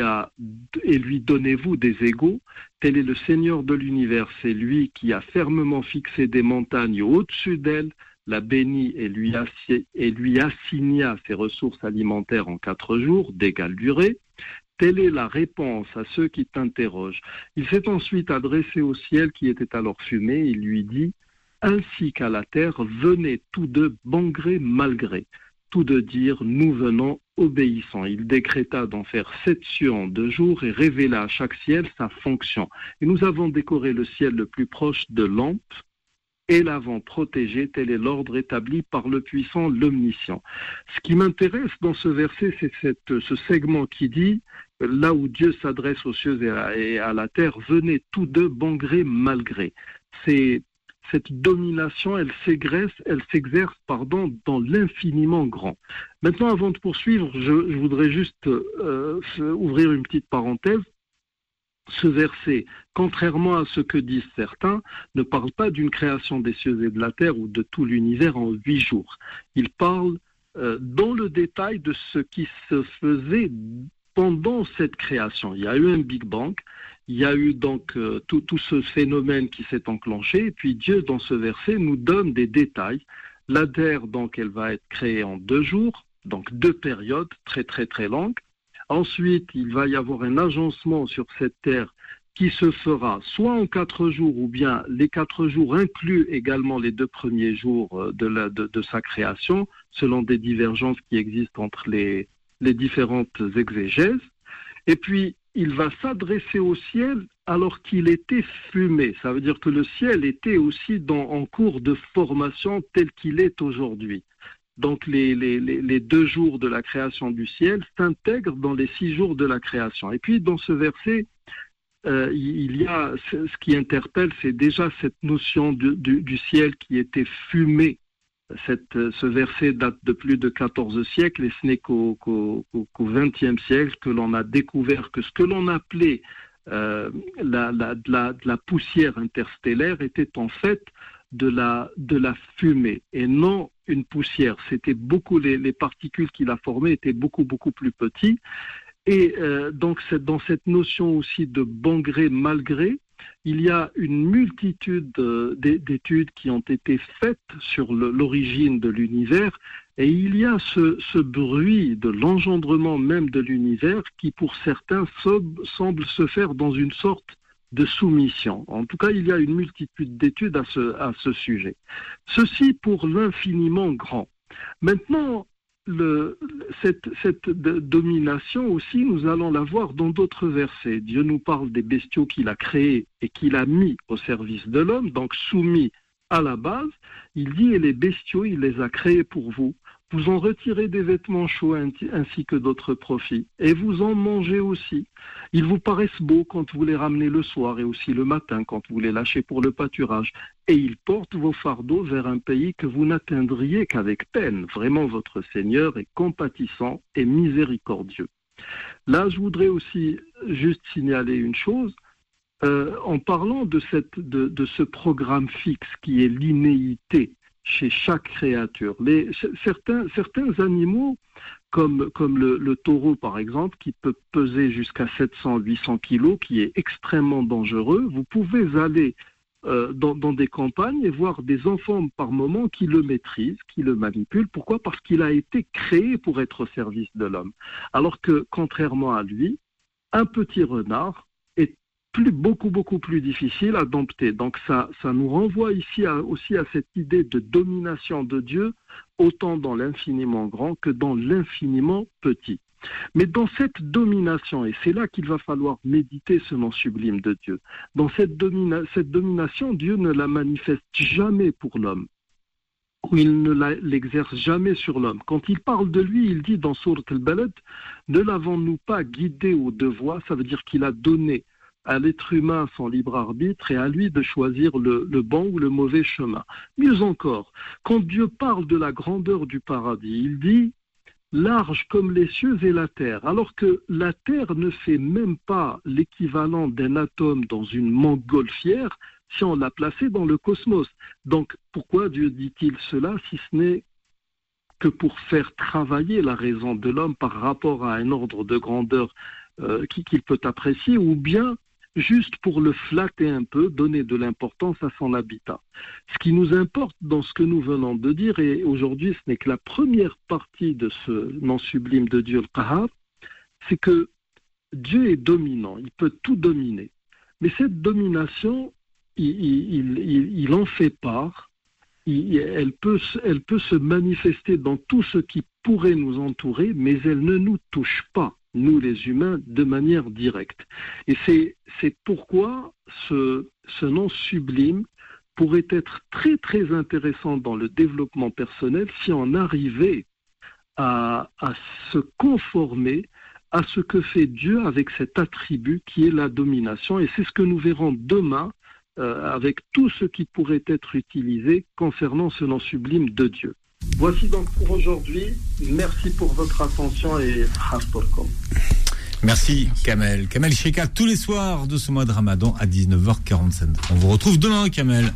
donnez-vous des égaux? Tel est le Seigneur de l'univers, c'est lui qui a fermement fixé des montagnes au-dessus d'elle, la bénit et lui, et lui assigna ses ressources alimentaires en quatre jours d'égale durée. Telle est la réponse à ceux qui t'interrogent. Il s'est ensuite adressé au ciel qui était alors fumé, il lui dit ainsi qu'à la terre, venez tous deux bon gré, mal gré. Tous deux dire, nous venons obéissants. Il décréta d'en faire sept en deux jours et révéla à chaque ciel sa fonction. Et nous avons décoré le ciel le plus proche de lampe et l'avons protégé, tel est l'ordre établi par le puissant, l'omniscient. Ce qui m'intéresse dans ce verset, c'est ce segment qui dit, là où Dieu s'adresse aux cieux et à, et à la terre, venez tous deux bon gré, mal gré. C'est cette domination, elle s'exerce, elle s'exerce, pardon, dans l'infiniment grand. Maintenant, avant de poursuivre, je, voudrais juste euh, ouvrir une petite parenthèse. Ce verset, contrairement à ce que disent certains, ne parle pas d'une création des cieux et de la terre ou de tout l'univers en huit jours. Il parle euh, dans le détail de ce qui se faisait pendant cette création. Il y a eu un Big Bang, il y a eu donc euh, tout, tout ce phénomène qui s'est enclenché, et puis Dieu, dans ce verset, nous donne des détails. La terre, donc, elle va être créée en deux jours, donc deux périodes très très très longues. Ensuite, il va y avoir un agencement sur cette terre qui se fera soit en quatre jours ou bien les quatre jours incluent également les deux premiers jours euh, de, sa création, selon des divergences qui existent entre les, les différentes exégèses. Et puis, il va s'adresser au ciel alors qu'il était fumé. Ça veut dire que le ciel était aussi en cours de formation tel qu'il est aujourd'hui. Donc les, deux jours de la création du ciel s'intègrent dans les six jours de la création. Et puis dans ce verset, euh, il y a ce qui interpelle, c'est déjà cette notion du ciel qui était fumé. Euh, ce verset date de plus de 14 siècles et ce n'est qu'au qu'au 20e siècle que l'on a découvert que ce que l'on appelait euh, la, poussière interstellaire était en fait de la, fumée et non une poussière. C'était beaucoup, les, les particules qui la formaient étaient beaucoup, beaucoup plus petites. Et euh, donc, dans cette notion aussi de bon gré, mal gré, il y a une multitude euh, d'é- d'études qui ont été faites sur l'origine de l'univers et il y a ce, bruit de l'engendrement même de l'univers qui, pour certains, semble se faire dans une sorte de soumission. En tout cas, il y a une multitude d'études à ce, à ce sujet. Ceci pour l'infiniment grand. Maintenant, cette, cette domination aussi, nous allons la voir dans d'autres versets. Dieu nous parle des bestiaux qu'il a créés et qu'il a mis au service de l'homme, donc soumis à la base. Il dit, et les bestiaux, il les a créés pour vous. Vous en retirez des vêtements chauds ainsi que d'autres profits, et vous en mangez aussi. Ils vous paraissent beaux quand vous les ramenez le soir et aussi le matin quand vous les lâchez pour le pâturage, et ils portent vos fardeaux vers un pays que vous n'atteindriez qu'avec peine. Vraiment, votre Seigneur est compatissant et miséricordieux. Là, je voudrais aussi juste signaler une chose. Euh, en parlant de, de, ce programme fixe qui est l'innéité chez chaque créature, les, certains, certains animaux, comme, comme le, taureau par exemple, qui peut peser jusqu'à 700-800 kilos, qui est extrêmement dangereux, vous pouvez aller euh, dans, dans des campagnes et voir des enfants par moment qui le maîtrisent, qui le manipulent. Pourquoi? Parce qu'il a été créé pour être au service de l'homme. Alors que, contrairement à lui, un petit renard beaucoup, beaucoup plus difficile à dompter. Donc ça, ça nous renvoie ici aussi à cette idée de domination de Dieu, autant dans l'infiniment grand que dans l'infiniment petit. Mais dans cette domination, et c'est là qu'il va falloir méditer ce nom sublime de Dieu, dans cette, domina- cette domination, Dieu ne la manifeste jamais pour l'homme, ou il ne l'exerce jamais sur l'homme. Quand il parle de lui, il dit dans Sourate al-Balad, ne l'avons-nous pas guidé aux deux Ça veut dire qu'il a donné à l'être humain son libre arbitre et à lui de choisir le, bon ou le mauvais chemin. Mieux encore, quand Dieu parle de la grandeur du paradis, il dit large comme les cieux et la terre, alors que la terre ne fait même pas l'équivalent d'un atome dans une montgolfière si on l'a placé dans le cosmos. Donc pourquoi Dieu dit-il cela si ce n'est que pour faire travailler la raison de l'homme par rapport à un ordre de grandeur euh, qui- qu'il peut apprécier, ou bien juste pour le flatter un peu, donner de l'importance à son habitat. Ce qui nous importe dans ce que nous venons de dire, et aujourd'hui ce n'est que la première partie de ce nom sublime de Dieu, le Qahar, c'est que Dieu est dominant, il peut tout dominer. Mais cette domination, il, en fait part, elle peut se manifester dans tout ce qui pourrait nous entourer, mais elle ne nous touche pas, nous les humains, de manière directe. Et c'est pourquoi ce, nom sublime pourrait être très très intéressant dans le développement personnel si on arrivait à, à se conformer à ce que fait Dieu avec cet attribut qui est la domination. Et c'est ce que nous verrons demain euh, avec tout ce qui pourrait être utilisé concernant ce nom sublime de Dieu. Voici donc pour aujourd'hui. Merci pour votre attention et Haftorkom. Merci Kamel. Kamel Sheka tous les soirs de ce mois de Ramadan à 19h47. On vous retrouve demain Kamel.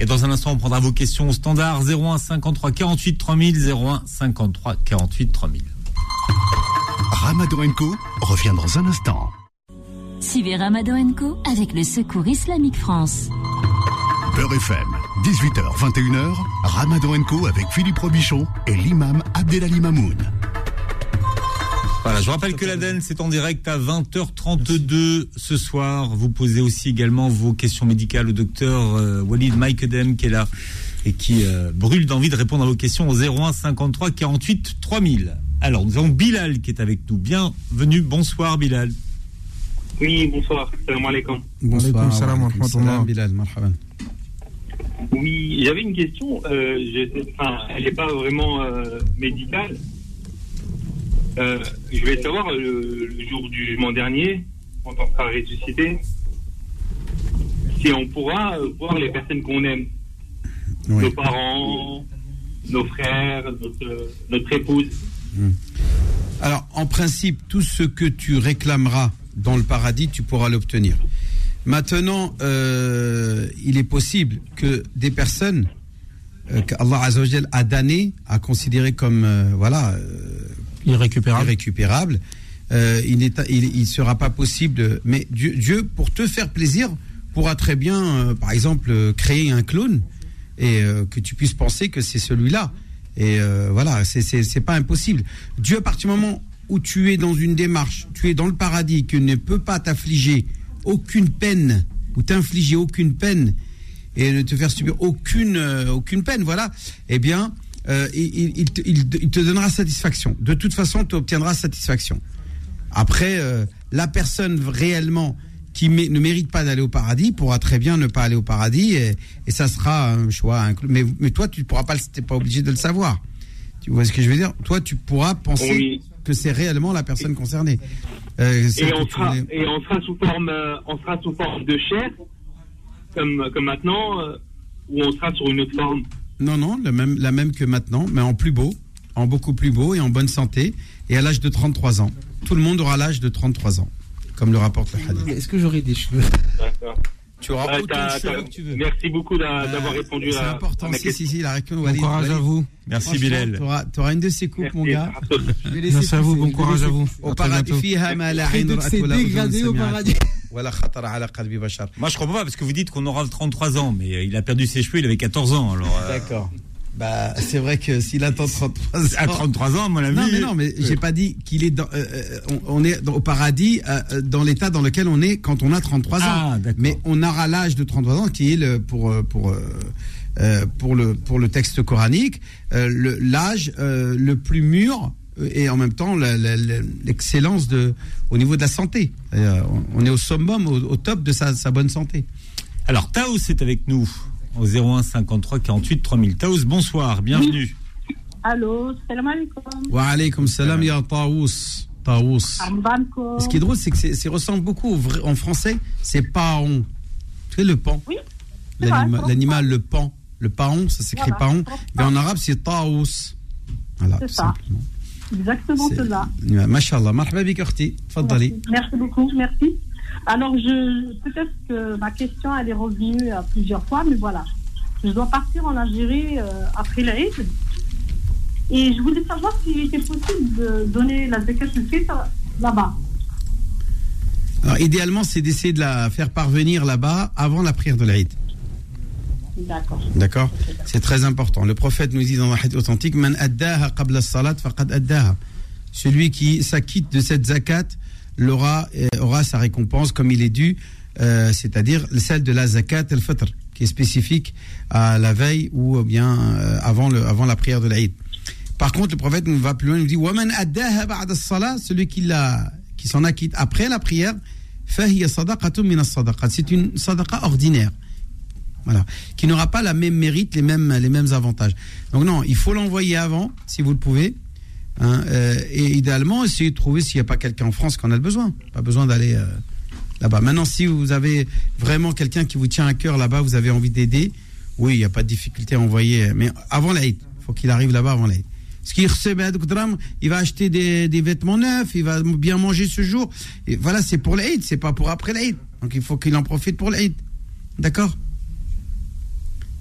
Et dans un instant, on prendra vos questions au standard 01 53 48 3000 01 53 48 3000. Ramadan Co revient dans un instant. Suivez Ramadan Co avec le Secours Islamique France. Beurre FM, 18h, 21h, Ramadan Co avec Philippe Robichon et l'imam Abdelali Mamoun. Voilà, je rappelle que l'ADN, c'est en direct à 20h32 ce soir. Vous posez aussi également vos questions médicales au docteur euh, Walid Maikedem qui est là et qui euh, brûle d'envie de répondre à vos questions au 01 53 48 3000. Alors, nous avons Bilal qui est avec nous. Bienvenue, bonsoir Bilal. Oui, bonsoir. Salam alaikum. Bonsoir. salam, Bilal, marhaban. Oui, j'avais une question. Euh, je- enfin, elle n'est pas vraiment euh, médicale. Euh, je voulais savoir, le, le jour du jugement dernier, quand on sera ressuscité, si on pourra voir les personnes qu'on aime. Oui. Nos parents, nos frères, notre, notre épouse. Alors, en principe, tout ce que tu réclameras dans le paradis, tu pourras l'obtenir. Maintenant, euh, il est possible que des personnes euh, qu'Allah Azzawajal a damnées, a considérées comme euh, voilà euh, Irrécupérable. irrécupérables, euh, il n'est il, il sera pas possible. Mais Dieu, Dieu, pour te faire plaisir, pourra très bien, euh, par exemple, créer un clone et euh, que tu puisses penser que c'est celui-là. Et euh, voilà, c'est c'est c'est pas impossible. Dieu, à partir du moment où tu es dans une démarche, tu es dans le paradis, que ne peut pas t'affliger aucune peine ou t'infliger aucune peine et ne te faire subir aucune euh, aucune peine, voilà. Eh bien, euh, il, te, donnera satisfaction. De toute façon, tu obtiendras satisfaction. Après, euh, la personne réellement qui ne mérite pas d'aller au paradis pourra très bien ne pas aller au paradis et, ça sera un choix. Mais, toi, tu ne pourras pas, pas obligé de le savoir. Tu vois ce que je veux dire? Toi, tu pourras penser. Que c'est réellement la personne concernée. Euh, Et on, sera, voulais- et on sera sous forme, euh, on sera sous forme de chair, comme, comme maintenant, euh, ou on sera sur une autre forme? Non, non, la même, la même que maintenant, mais en plus beau, en beaucoup plus beau et en bonne santé, et à l'âge de 33 ans. Tout le monde aura l'âge de 33 ans, comme le rapporte le hadith. Est-ce que j'aurai des cheveux? D'accord. Tu auras Ouais, autant de cheveux que tu veux. Merci beaucoup d'a- d'avoir répondu C'est à, important, à ma question. si, si, la réponse. Bon courage à vous. Merci Bilal. Tu auras une de ces coupes, mon gars. Je vais laisser Merci à vous, bon courage à vous. Au paradis, C'est dégradé au paradis. Moi, je comprends pas parce que vous dites qu'on aura 33 ans, mais euh, il a perdu ses cheveux, il avait 14 ans. Alors, euh, D'accord. Bah, c'est vrai que s'il attend 33 ans. à 33 ans, mon avis. Non, mais non, mais j'ai pas dit qu'il est dans, euh, euh, on, on est au paradis, euh, euh, dans l'état dans lequel on est quand on a 33 ans. Ah. Mais on aura l'âge de 33 ans qui est le, pour, euh, pour, euh, euh, pour, le, pour le texte coranique, euh, le- l'âge euh, le plus mûr euh, et en même temps l'excellence de, au niveau de la santé. Euh, on est au summum, au, au top de sa, sa bonne santé. Alors, Taos est avec nous au 01 53 48 3000. Taos, bonsoir, bienvenue. Allô, salam alaikum. Wa alaykum salam ya Taous. Taous. Ce qui est drôle, c'est que c'est c'est ressemble beaucoup au en français, c'est paon. Tu sais, le pan. Oui. L'animal, le pan. Le paon, ça s'écrit Voilà, paon. Mais en arabe, c'est taous. Voilà, C'est tout ça. simplement. Exactement cela. Mashallah, marhaba bik. Merci beaucoup, merci. Alors, je peut-être que ma question elle est revenue à plusieurs fois, mais voilà. Je dois partir en Algérie euh, après l'Aïd. Et je voulais savoir s'il était possible de donner la zakat là-bas. Alors, idéalement, c'est d'essayer de la faire parvenir là-bas avant la prière de l'Aïd. D'accord. D'accord? C'est très important. Le prophète nous dit dans hadith authentique Man addaha qabla as-salat faqad addaha. Celui qui s'acquitte de cette zakat l'aura, euh, aura sa récompense comme il est dû, euh, c'est-à-dire celle de la zakat al-fitr, qui est spécifique à la veille ou bien euh, avant, le, avant la prière de l'Aïd. Par contre, le prophète nous va plus loin, il nous dit Waman celui qui, l'a, qui s'en acquitte après la prière. C'est une sadaqa ordinaire. Voilà. Qui n'aura pas la même mérite, les mêmes, les mêmes avantages. Donc non, il faut l'envoyer avant, si vous le pouvez. Hein, euh, et idéalement, essayez de trouver s'il n'y a pas quelqu'un en France qui en a besoin. Pas besoin d'aller euh, là-bas. Maintenant, si vous avez vraiment quelqu'un qui vous tient à cœur là-bas, vous avez envie d'aider, oui, il n'y a pas de difficulté à envoyer. Mais avant l'Aïd, il faut qu'il arrive là-bas avant l'Aïd. Ce qui il va acheter des, des vêtements neufs, il va bien manger ce jour. Et voilà, c'est pour l'Aïd, c'est pas pour après l'Aïd. Donc il faut qu'il en profite pour l'Aïd. D'accord?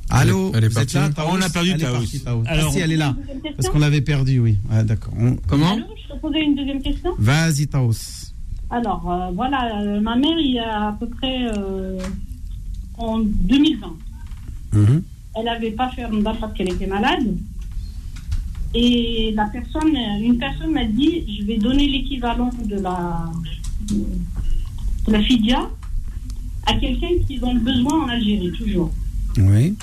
Allô Elle est vous êtes partie là, Taous On a perdu partie, Taous. Ah, Alors- si, elle est là. Parce qu'on l'avait perdu, oui. Ouais, d'accord. On- Comment Allô, je peux poser une deuxième question Vas-y, Taos. Alors, euh, voilà, euh, ma mère, il y a à peu près euh, en 2020. Mhm. Elle n'avait pas fait Ramadan parce qu'elle était malade. Et la personne, une personne m'a dit je vais donner l'équivalent de la, de la fidia à quelqu'un qui en a besoin en Algérie, toujours. Oui.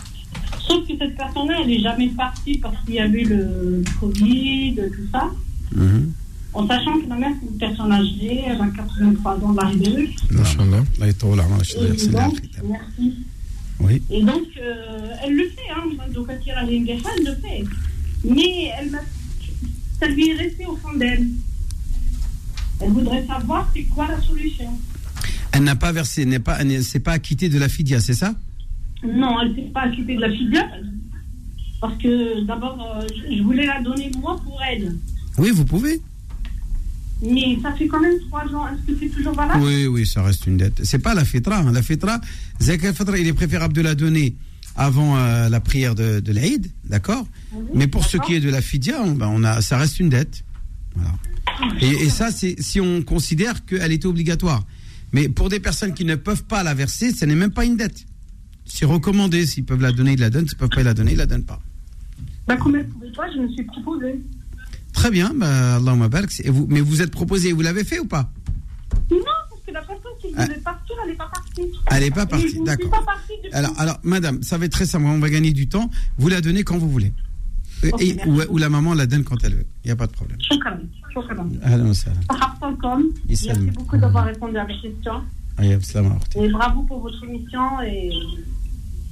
Sauf que cette personne-là, elle n'est jamais partie parce qu'il y avait le Covid, tout ça. Mhm. En sachant que ma mère, c'est une personne âgée, elle a 83 ans de l'arrivée. Merci. Oui. Et donc, euh, elle le fait, hein. Donc, elle le fait. Mais elle m'a... ça lui est resté au fond d'elle. Elle voudrait savoir c'est quoi la solution. Elle n'a pas versé, n'est pas, s'est pas acquittée de la fidia, c'est ça? Non, elle ne s'est pas occupée de la fidia. Parce que d'abord, euh, je- voulais la donner moi pour elle. Oui, vous pouvez. Mais ça fait quand même trois ans. Est-ce que c'est toujours valable? Oui, oui, ça reste une dette. C'est pas la fitra. hein. La fitra, zakat al-fitra, il est préférable de la donner avant euh, la prière de, de l'Aïd, d'accord? Mais pour ce qui est de la fidia, on, ben, on a, ça reste une dette. Voilà. Et, et ça, c'est si on considère qu'elle était obligatoire. Mais pour des personnes qui ne peuvent pas la verser, ce n'est même pas une dette. C'est recommandé. S'ils peuvent la donner, ils la donnent. S'ils peuvent pas la donner, ils la donnent pas. bah, Comme elle ne pouvait pas, je me suis proposée. Très bien. Bah, Allahumma barak. Et vous, mais vous êtes proposé, vous l'avez fait ou pas? Non, parce que la personne qui Ah. voulait partir, elle n'est pas partie. Elle n'est pas partie, ne d'accord. Alors, alors, madame, ça va être très simple, on va gagner du temps. Vous la donnez quand vous voulez. Et- Ok, et- merci. ou, ou la maman la donne quand elle veut. Il n'y a pas de problème. Merci beaucoup d'avoir répondu à mes questions. Et bravo pour votre émission et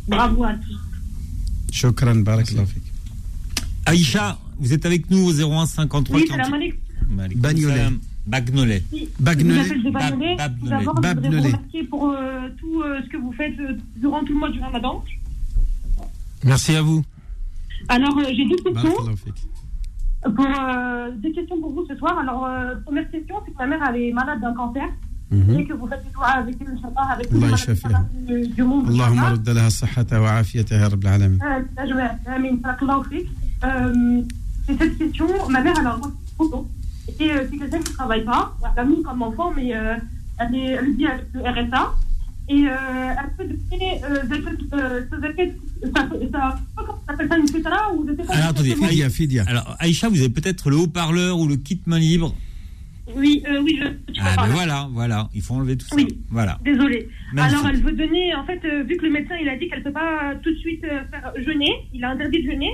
bravo à tous. Shukran, barakallahu fik. Aïcha, vous êtes avec nous au 01 53 Oui, salam alaikum. Malik Bagnolet. Bagnolet. Bagnolet. Bagnolet. D'abord, je voudrais vous remercier pour euh, tout euh, ce que vous faites euh, durant tout le mois du Ramadan. Merci à vous. Alors, euh, j'ai deux questions. Pour, euh, deux questions pour vous ce soir. Alors, euh, première question, c'est que ma mère elle est malade d'un cancer. Mhm. et que vous faites dua avec eux, Inch'Allah, avec tout le du monde. Allahumma radda laha sahata wa afiyataha, Rabbil Alamin. Amin. Barakallahu fik. C'est cette question, ma mère, elle a un photo. Et euh, c'est quelqu'un qui ne travaille pas. Elle l'a mis comme enfant, mais euh, elle est liée avec le RSA. Et euh, elle peut donner ça s'appelle ça une fitra ou je sais pas. Alors attendez, Aïcha, vous avez peut-être le haut-parleur ou le kit main libre oui, euh, oui, je. je Ah ben voilà, voilà, il faut enlever tout ça. Oui. Voilà. Désolée. Alors, elle veut donner, en fait, euh, vu que le médecin, il a dit qu'elle ne peut pas tout de suite euh, faire jeûner, il a interdit de jeûner,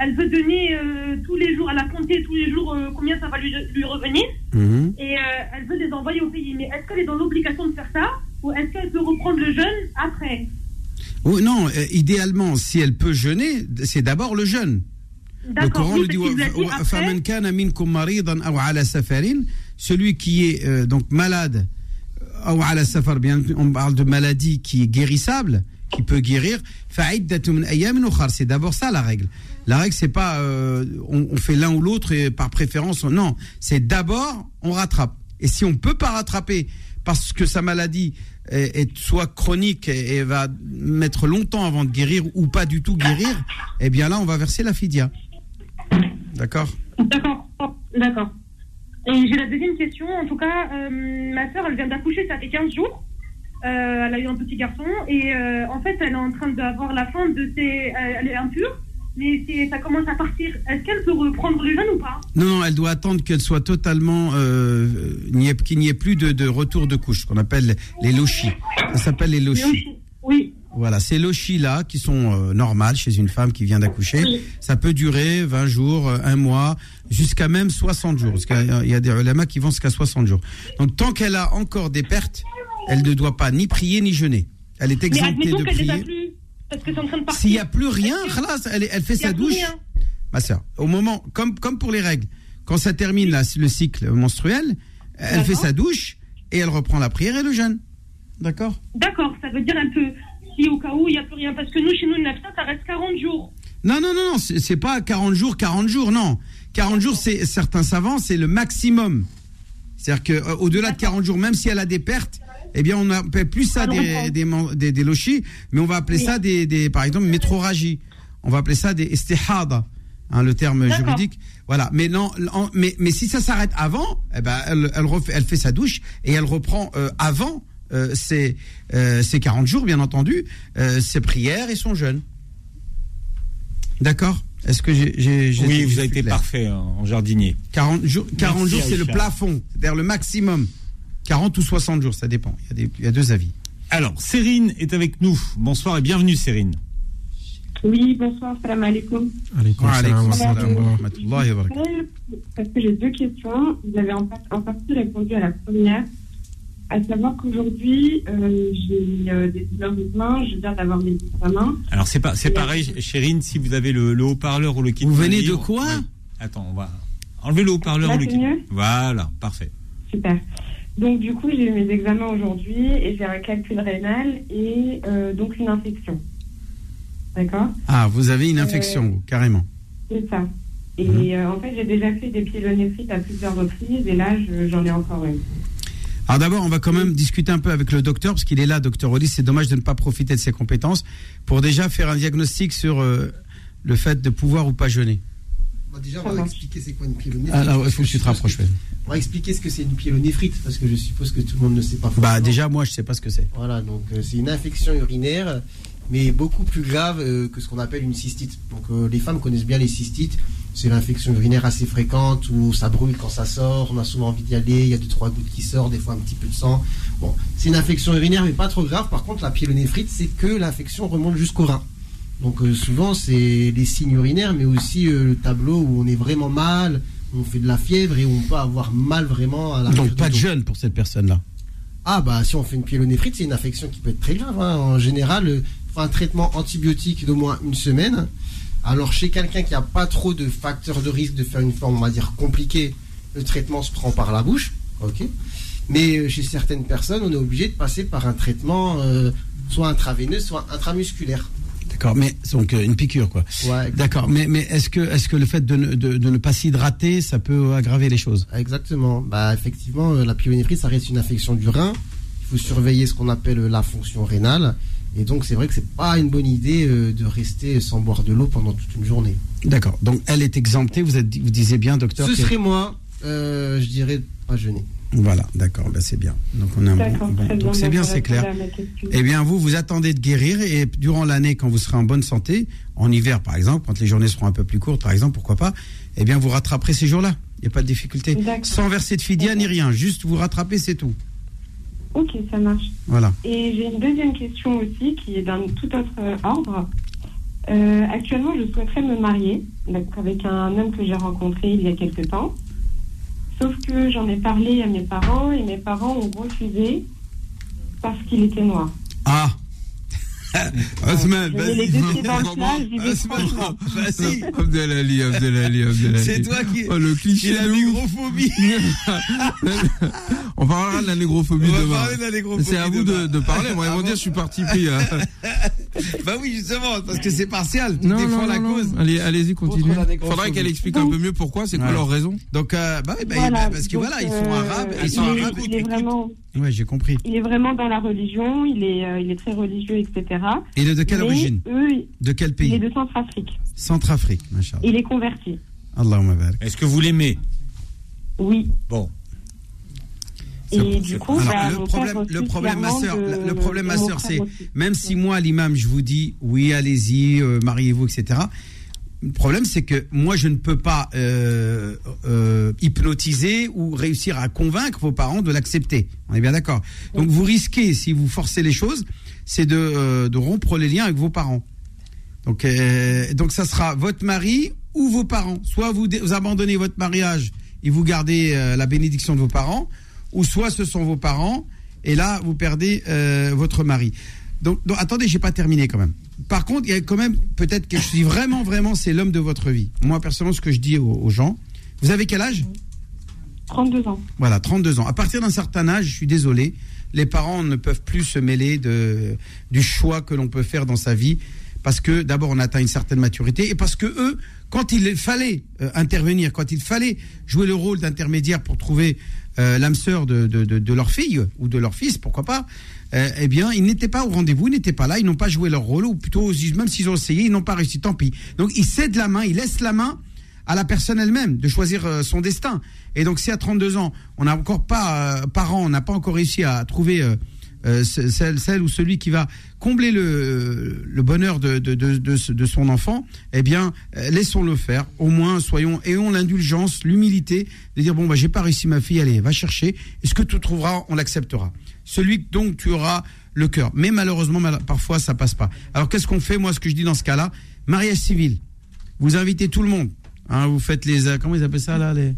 elle veut donner euh, tous les jours, elle a compté tous les jours euh, combien ça va lui, lui revenir, Mhm. et euh, elle veut les envoyer au pays. Mais est-ce qu'elle est dans l'obligation de faire ça, ou est-ce qu'elle peut reprendre le jeûne après? Oh, non, euh, idéalement, si elle peut jeûner, c'est d'abord le jeûne. Le D'accord, Coran oui, nous dit dit après- celui qui est euh, donc malade, euh, ou bien, on parle de maladie qui est guérissable, qui peut guérir, c'est d'abord ça la règle. La règle, c'est pas euh, on, fait l'un ou l'autre et par préférence, non. C'est d'abord on rattrape. Et si on peut pas rattraper parce que sa maladie est, soit chronique et, et, va mettre longtemps avant de guérir ou pas du tout guérir, eh bien là, on va verser la fidia. D'accord? D'accord. D'accord. Et j'ai la deuxième question. En tout cas, euh, ma soeur, elle vient d'accoucher, ça fait 15 jours. Euh, elle a eu un petit garçon et euh, en fait, elle est en train d'avoir la fin de ses. Elle est impure, mais ça commence à partir. Est-ce qu'elle peut reprendre le jeûne ou pas? Non, non, elle doit attendre qu'elle soit totalement, qu'il n'y ait plus de, de retour de couche, qu'on appelle les lochis. Ça s'appelle les lochis. Oui. Voilà, ces lochis-là, qui sont euh, normales chez une femme qui vient d'accoucher, ça peut durer 20 jours, euh, un mois, jusqu'à même 60 jours. Parce qu'il y a- il y a des ulama qui vont jusqu'à 60 jours. Donc, tant qu'elle a encore des pertes, elle ne doit pas ni prier ni jeûner. Elle est Mais exemptée admettons de prier. c'est. S'il n'y a plus rien, que- elle, elle fait sa douche. Ma sœur, au moment, comme, comme pour les règles, quand ça termine le cycle menstruel, elle fait sa douche et elle reprend la prière et le jeûne. D'accord? D'accord, ça veut dire elle peut. Si au cas où il n'y a plus rien. Parce que nous, chez nous, le nafsa, ça reste 40 jours. Non, non, non, non, c'est pas 40 jours, 40 jours, non. 40 jours, c'est certains savants, c'est le maximum. C'est-à-dire qu'au-delà de 40 jours, même si elle a des pertes, eh bien, on n'appelle plus ça des, des, des, des lochis, mais on va appeler ça des, des, par exemple, métroragie. On va appeler ça des istihada, hein, le terme juridique. Voilà. Mais non, mais, mais si ça s'arrête avant, eh ben, elle, elle, refait- elle fait sa douche et elle reprend euh, avant euh, ses, euh, ses 40 jours, bien entendu, euh, ses prières et son jeûne. D'accord? Est-ce que j'ai. Oui, vous avez été clair parfait hein, en jardinier. 40 jours, 40 Merci, jours c'est le plafond, c'est-à-dire le maximum. 40 ou 60 jours, ça dépend. Il y a, des- il y a deux avis. Alors, Sérine est avec nous. Bonsoir et bienvenue, Sérine. Oui, bonsoir, salam alaikum. Wa alaykum salam salam wa rahmatullahi wa barakatuh. Parce que j'ai deux questions. Vous avez en, en partie répondu à la première, à savoir qu'aujourd'hui, euh, j'ai euh, des douleurs aux mains, je viens d'avoir mes examens. Alors, c'est pas, c'est pareil, Chérine, si vous avez le, le haut-parleur ou le kit. Vous venez de quoi. Attends, on va enlever le haut-parleur Là, ou le kit. mieux Voilà, parfait. Super. Donc, du coup, j'ai eu mes examens aujourd'hui et j'ai un calcul rénal et euh, donc une infection. D'accord? Ah, vous avez une infection, vous, carrément. C'est ça. Et Mhm. euh, en fait, j'ai déjà fait des pyélonéphrite à plusieurs reprises et là, je- j'en ai encore une. Alors d'abord, on va quand même discuter un peu avec le docteur, parce qu'il est là, docteur Oli. C'est dommage de ne pas profiter de ses compétences pour déjà faire un diagnostic sur euh, le fait de pouvoir ou pas jeûner. Bah, déjà, on va expliquer c'est quoi une pyélonéphrite. Ah, là, il faut que je tu te rapproches. On va expliquer ce que c'est une pyélonéphrite, parce que je suppose que tout le monde ne sait pas. Bah déjà, moi, je sais pas ce que c'est. Voilà, donc euh, c'est une infection urinaire, mais beaucoup plus grave euh, que ce qu'on appelle une cystite. Donc euh, les femmes connaissent bien les cystites. C'est l'infection urinaire assez fréquente où ça brûle quand ça sort, on a souvent envie d'y aller, il y a deux trois gouttes qui sortent, des fois un petit peu de sang. Bon, c'est une infection urinaire mais pas trop grave. Par contre, la pyélonéphrite, c'est que l'infection remonte jusqu'au rein. Donc euh, souvent c'est les signes urinaires, mais aussi euh, le tableau où on est vraiment mal, on fait de la fièvre et on peut avoir mal vraiment à la Donc pas de jeûne pour cette personne-là? ah bah si on fait une pyélonéphrite, c'est une infection qui peut être très grave. hein. En général, faut un traitement antibiotique d'au moins une semaine. Alors chez quelqu'un qui n'a pas trop de facteurs de risque de faire une forme, on va dire, compliquée, le traitement se prend par la bouche. ok Mais euh, chez certaines personnes, on est obligé de passer par un traitement euh, soit intraveineux, soit intramusculaire. D'accord, mais donc euh, une piqûre, quoi. Ouais, D'accord, mais, mais est-ce que, est que le fait de ne, de- de ne pas s'hydrater, ça peut aggraver les choses? Exactement. Bah, effectivement, la pyélonéphrite, ça reste une infection du rein. Il faut surveiller ce qu'on appelle la fonction rénale. Et donc, c'est vrai que c'est pas une bonne idée euh, de rester sans boire de l'eau pendant toute une journée. D'accord, donc elle est exemptée, vous, êtes, vous disiez bien, docteur Ce serait moi, euh, je dirais pas jeûner. Voilà, d'accord, ben c'est bien. Donc on a un bon- donc c'est bien, c'est clair. Eh bien, vous, vous attendez de guérir et durant l'année, quand vous serez en bonne santé, en hiver par exemple, quand les journées seront un peu plus courtes, par exemple, pourquoi pas, eh bien, vous rattraperez ces jours-là. Il n'y a pas de difficulté. Sans verser de fidia ni rien, juste vous rattrapez, c'est tout. Ok, ça marche. Voilà. Et j'ai une deuxième question aussi qui est d'un tout autre ordre. Euh, actuellement, je souhaiterais me marier avec un homme que j'ai rencontré il y a quelque temps. Sauf que j'en ai parlé à mes parents et mes parents ont refusé parce qu'il était noir. Ah Vais franchement. Vas-y. Abdelali, Abdelali, Abdelali. C'est toi qui. Oh, le cliché la négrophobie. On parlera de la négrophobie On va demain. parler de la négrophobie C'est à vous de, de parler. Moi, ils vont dire je suis parti pris. Bah oui, justement, parce que c'est partial. Tu Non, défends non, la non, cause. allez-y, négrophobie. Faudrait qu'elle explique un peu mieux pourquoi, c'est quoi leur raison. Donc, euh, bah, oui, bah, bah, parce que voilà, ils sont euh, arabes. il Ils sont est- arabes. Il est vraiment, Ouais, j'ai compris. il est vraiment dans la religion, il est, euh, il est très religieux, etc. Il est de quelle Mais origine eux, De quel il est pays de Centrafrique. Centrafrique, machallah. Il est converti. Allahumma. Est-ce que vous l'aimez? Oui. Bon. Et du coup, Alors, bah, le problème, le ma de- le problème, ma frère c'est même si moi, l'imam, je vous dis, oui, allez-y, euh, mariez-vous, etc. Le problème, c'est que moi, je ne peux pas euh, euh, hypnotiser ou réussir à convaincre vos parents de l'accepter. On est bien d'accord. Donc, vous risquez, si vous forcez les choses, c'est de, euh, de rompre les liens avec vos parents. Donc, donc, ça sera votre mari ou vos parents. Soit vous, abandonnez votre mariage et vous gardez la bénédiction de vos parents, ou soit ce sont vos parents et là vous perdez votre mari. Donc, donc attendez, j'ai pas terminé quand même. Par contre, il y a quand même peut-être quelque chose. Si vraiment, vraiment, c'est l'homme de votre vie. Moi, personnellement, ce que je dis aux, aux gens. Vous avez quel âge? 32 ans. Voilà, 32 ans. À partir d'un certain âge, je suis désolé, les parents ne peuvent plus se mêler de, du choix que l'on peut faire dans sa vie. Parce que d'abord, on atteint une certaine maturité et parce que eux, quand il fallait euh, intervenir, quand il fallait jouer le rôle d'intermédiaire pour trouver euh, l'âme sœur de, de, leur fille ou de leur fils, pourquoi pas, euh, eh bien, ils n'étaient pas au rendez-vous, ils n'étaient pas là, ils n'ont pas joué leur rôle, ou plutôt, même s'ils ont essayé, ils n'ont pas réussi, tant pis. Donc, ils cèdent la main, ils laissent la main à la personne elle-même de choisir son destin. Et donc, si à 32 ans, on n'a encore pas, euh, parents, on n'a pas encore réussi à trouver euh, ce- celle, celle ou celui qui va combler le, le bonheur de, de, de, de, son enfant, eh bien, euh, laissons-le faire. Au moins, soyons, ayons l'indulgence, l'humilité de dire, bon, bah, j'ai pas réussi ma fille, allez, va chercher. Et ce que tu trouveras, on l'acceptera. Celui dont tu auras le cœur. Mais malheureusement, mal- parfois, ça passe pas. Alors, qu'est-ce qu'on fait Moi, ce que je dis dans ce cas-là, mariage civil. Vous invitez tout le monde. Hein, vous faites les, euh, comment ils appellent ça, là, les,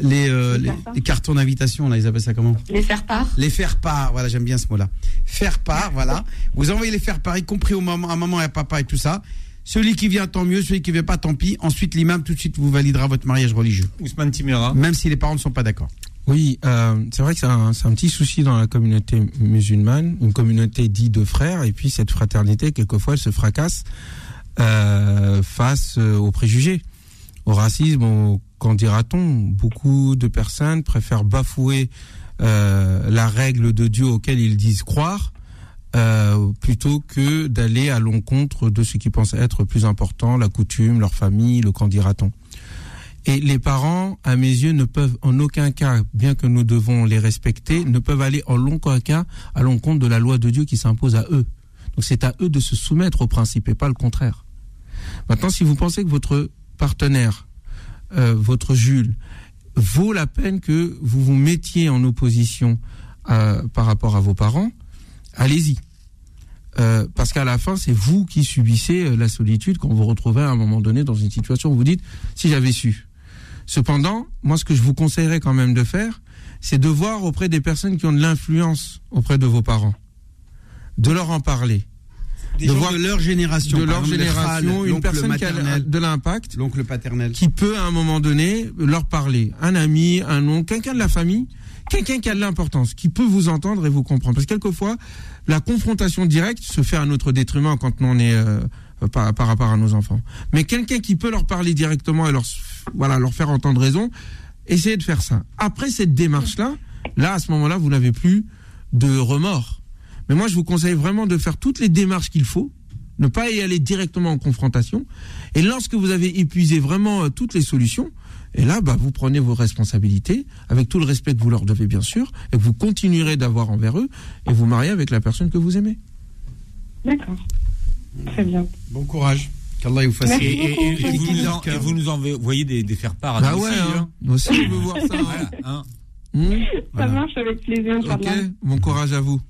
les, euh, les, les cartons d'invitation, là, ils appellent ça comment Les faire part les faire part, voilà, j'aime bien ce mot-là. Faire part, voilà. Vous envoyez les faire part, y compris au maman, à maman et à papa et tout ça. Celui qui vient, tant mieux. Celui qui vient pas, tant pis. Ensuite, l'imam, tout de suite, vous validera votre mariage religieux. Ousmane Timera. Même si les parents ne sont pas d'accord. Oui, euh, c'est vrai que c'est un, petit souci dans la communauté musulmane, une communauté dite de frères, et puis cette fraternité, quelquefois, elle se fracasse euh, face aux préjugés, au racisme, au qu'en dira-t-on? Beaucoup de personnes préfèrent bafouer euh, la règle de Dieu auquel ils disent croire, euh, plutôt que d'aller à l'encontre de ce qu'ils pensent être plus important, la coutume, leur famille, le qu'en dira-t-on. Et les parents, à mes yeux, ne peuvent en aucun cas, bien que nous devons les respecter, ne peuvent aller en aucun cas à l'encontre de la loi de Dieu qui s'impose à eux. Donc c'est à eux de se soumettre au principe et pas le contraire. Maintenant, si vous pensez que votre partenaire, euh, votre Jules, vaut la peine que vous vous mettiez en opposition euh, par rapport à vos parents, allez-y. Euh, parce qu'à la fin, c'est vous qui subissez la solitude quand vous vous retrouvez à un moment donné dans une situation où vous dites si j'avais su. Cependant, moi, ce que je vous conseillerais quand même de faire, c'est de voir auprès des personnes qui ont de l'influence auprès de vos parents, de leur en parler. Des gens de leur génération, de leur exemple, génération, une personne qui a de l'impact, l'oncle paternel, qui peut à un moment donné leur parler, un ami, un oncle, quelqu'un de la famille, quelqu'un qui a de l'importance, qui peut vous entendre et vous comprendre. Parce que quelquefois, la confrontation directe se fait à notre détriment quand on est euh, par, par rapport à nos enfants. Mais quelqu'un qui peut leur parler directement et leur voilà leur faire entendre raison, essayez de faire ça. Après cette démarche là, là à ce moment-là, vous n'avez plus de remords. Mais moi, je vous conseille vraiment de faire toutes les démarches qu'il faut, ne pas y aller directement en confrontation. Et lorsque vous avez épuisé vraiment euh, toutes les solutions, et là, bah, vous prenez vos responsabilités, avec tout le respect que vous leur devez, bien sûr, et que vous continuerez d'avoir envers eux, et vous mariez avec la personne que vous aimez. D'accord. Très bien. Bon courage. Qu'Allah vous fasse. Et, et- et- et vous nous en- et vous nous envoyez des, des faire-part à Bah nous ouais, aussi, hein. hein. Nous aussi, on veut voir ça. Voilà, hein. Hmm Ça marche avec plaisir, Ok, bon courage à vous.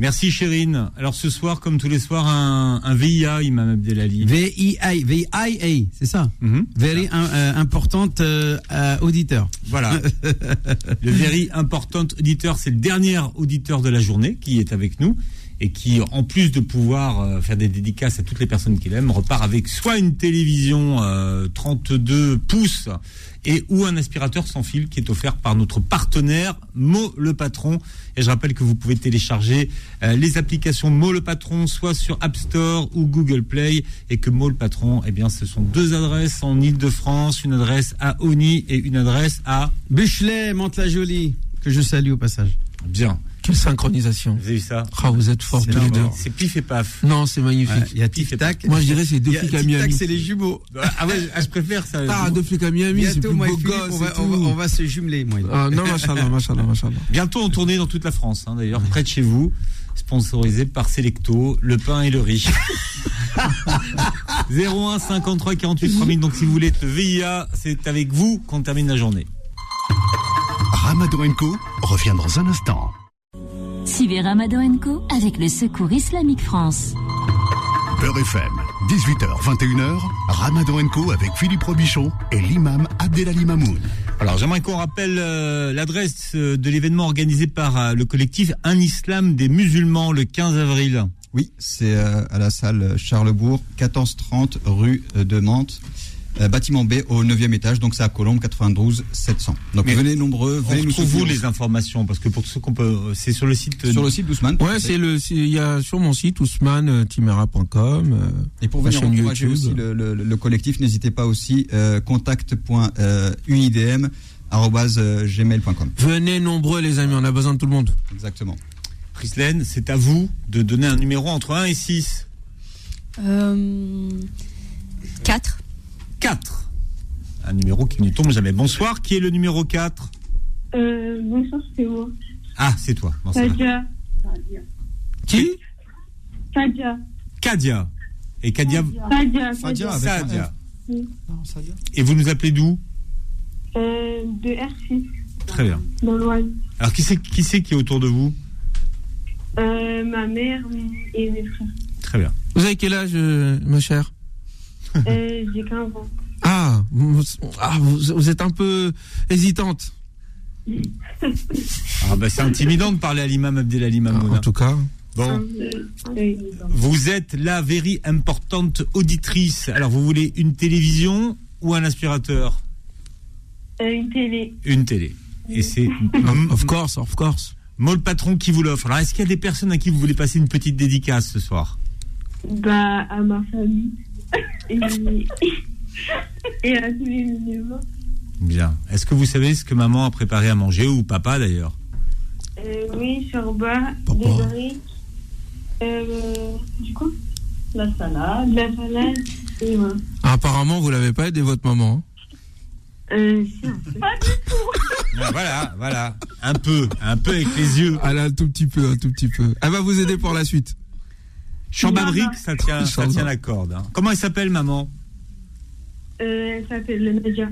Merci, Chérine. Alors ce soir, comme tous les soirs, un, un VIA, Imam Abdelali. VIA, VIA, c'est ça Very un- euh, importante euh, euh, auditeur. Voilà. le very important auditeur, c'est le dernier auditeur de la journée qui est avec nous et qui, en plus de pouvoir euh, faire des dédicaces à toutes les personnes qu'il aime, repart avec soit une télévision euh, 32 pouces et ou un aspirateur sans fil qui est offert par notre partenaire Mo le Patron. Et je rappelle que vous pouvez télécharger euh, les applications Mo le Patron soit sur App Store ou Google Play et que Mo le Patron, eh bien, ce sont deux adresses en Ile-de-France, une adresse à Oni et une adresse à Buchelet, Mantes-la-Jolie, que je salue au passage. Bien. Quelle synchronisation. Vous avez vu ça Ah, vous êtes forts C'est tous les deux. C'est pif et paf. Non, c'est magnifique. Ouais, Il y a Tic Tac. Moi, je dirais c'est deux flics à Tic Tac, Miami. c'est les jumeaux. Ah ouais, je préfère ça. Ah, deux flics à Miami, c'est Bientôt, plus beau gosse on va, on on se jumeler, moi. Ah, non, machallah, machallah, machallah. Bientôt en tournée dans toute la France, hein, d'ailleurs, près de chez vous, sponsorisé par Selecto, le pain et le riz. 01 53 48 3000. Donc si vous voulez être le VIA, c'est avec vous qu'on termine la journée. Ramadan Co revient dans un instant. Suivez Ramadan Co avec le Secours Islamique France. Beurre FM, 18h, 21h, Ramadan Co avec Philippe Robichon et l'imam Abdelali Mamoun. Alors j'aimerais qu'on rappelle euh, l'adresse euh, de l'événement organisé par euh, le collectif Un Islam des musulmans le 15 avril. Oui, c'est euh, à la salle Charlebourg, 1430 rue euh, de Mantes, euh, bâtiment B au 9e étage, donc c'est à Colombe, 92 700. Donc Mais venez nombreux, On venez nous retrouve vous les informations? Parce que pour ceux qu'on peut, euh, c'est sur le site. euh, Sur le site d'Ousmane. Ouais, c'est le, il y a sur mon site ousmane-timera.com. Et pour venir encourager YouTube. aussi le, le- le collectif, n'hésitez pas aussi euh, contact.uidm@gmail.com. Venez nombreux, les amis, on a besoin de tout le monde. Exactement. Prislaine, c'est à vous de donner un numéro entre 1 et 6. Euh, 4. 4. Un numéro qui ne tombe jamais. Bonsoir, qui est le numéro 4 Euh, bonsoir, c'est moi. Ah, c'est toi. Bon. Sadia. Qui Sadia. Kadia. Et Kadia, Sadia. Oui. Et vous nous appelez d'où Euh, de R6, Très bien. dans l'Oise. Alors, qui c'est qui, c'est qui est autour de vous Euh, ma mère et mes frères. Très bien. Vous avez quel âge, euh, ma chère Euh, j'ai 15 ans. ah vous, ah, vous, vous êtes un peu hésitante. Ah, bah, c'est intimidant de parler à l'imam Abdelali Mamoun. Ah, En tout cas. Bon. Vous êtes la very importante auditrice. Alors, vous voulez une télévision ou un aspirateur? Euh, une télé. Une télé. Et c'est Of course, of course. Moi le patron qui vous l'offre. Alors, est-ce qu'il y a des personnes à qui vous voulez passer une petite dédicace ce soir? Bah, à ma famille. Et, et à tous les musulmans. Bien. Est-ce que vous savez ce que maman a préparé à manger ou papa d'ailleurs Euh, oui, shorba, Papa. des briques. Euh, du coup La salade. La salade. Et voilà. Ah, apparemment, vous l'avez pas aidé votre maman. hein. Euh, si, un peu. Pas du tout. Ah, Voilà, voilà. Un peu, un peu avec les yeux. Elle a un tout petit peu, un tout petit peu. Elle va vous aider pour la suite. Shorba brique, ça tient, ça tient la corde. hein. Comment elle s'appelle maman? Euh, elle s'appelle Nadia.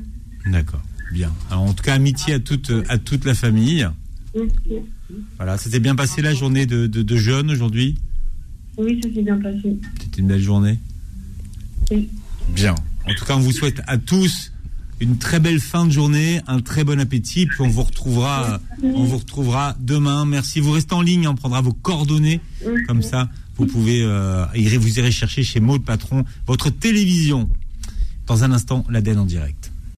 D'accord. Bien. Alors, en tout cas, amitié à toute, à toute la famille. Merci. Voilà, ça s'est bien passé la journée de, de, de jeûne aujourd'hui? Oui, ça s'est bien passé. C'était une belle journée? Oui. Bien. En tout cas, on vous souhaite à tous une très belle fin de journée, un très bon appétit, puis on vous retrouvera, on vous retrouvera demain. Merci. Vous restez en ligne, on prendra vos coordonnées, comme ça, vous pouvez, euh, vous irez chercher chez Maud Patron votre télévision. Dans un instant, l'ADN en direct.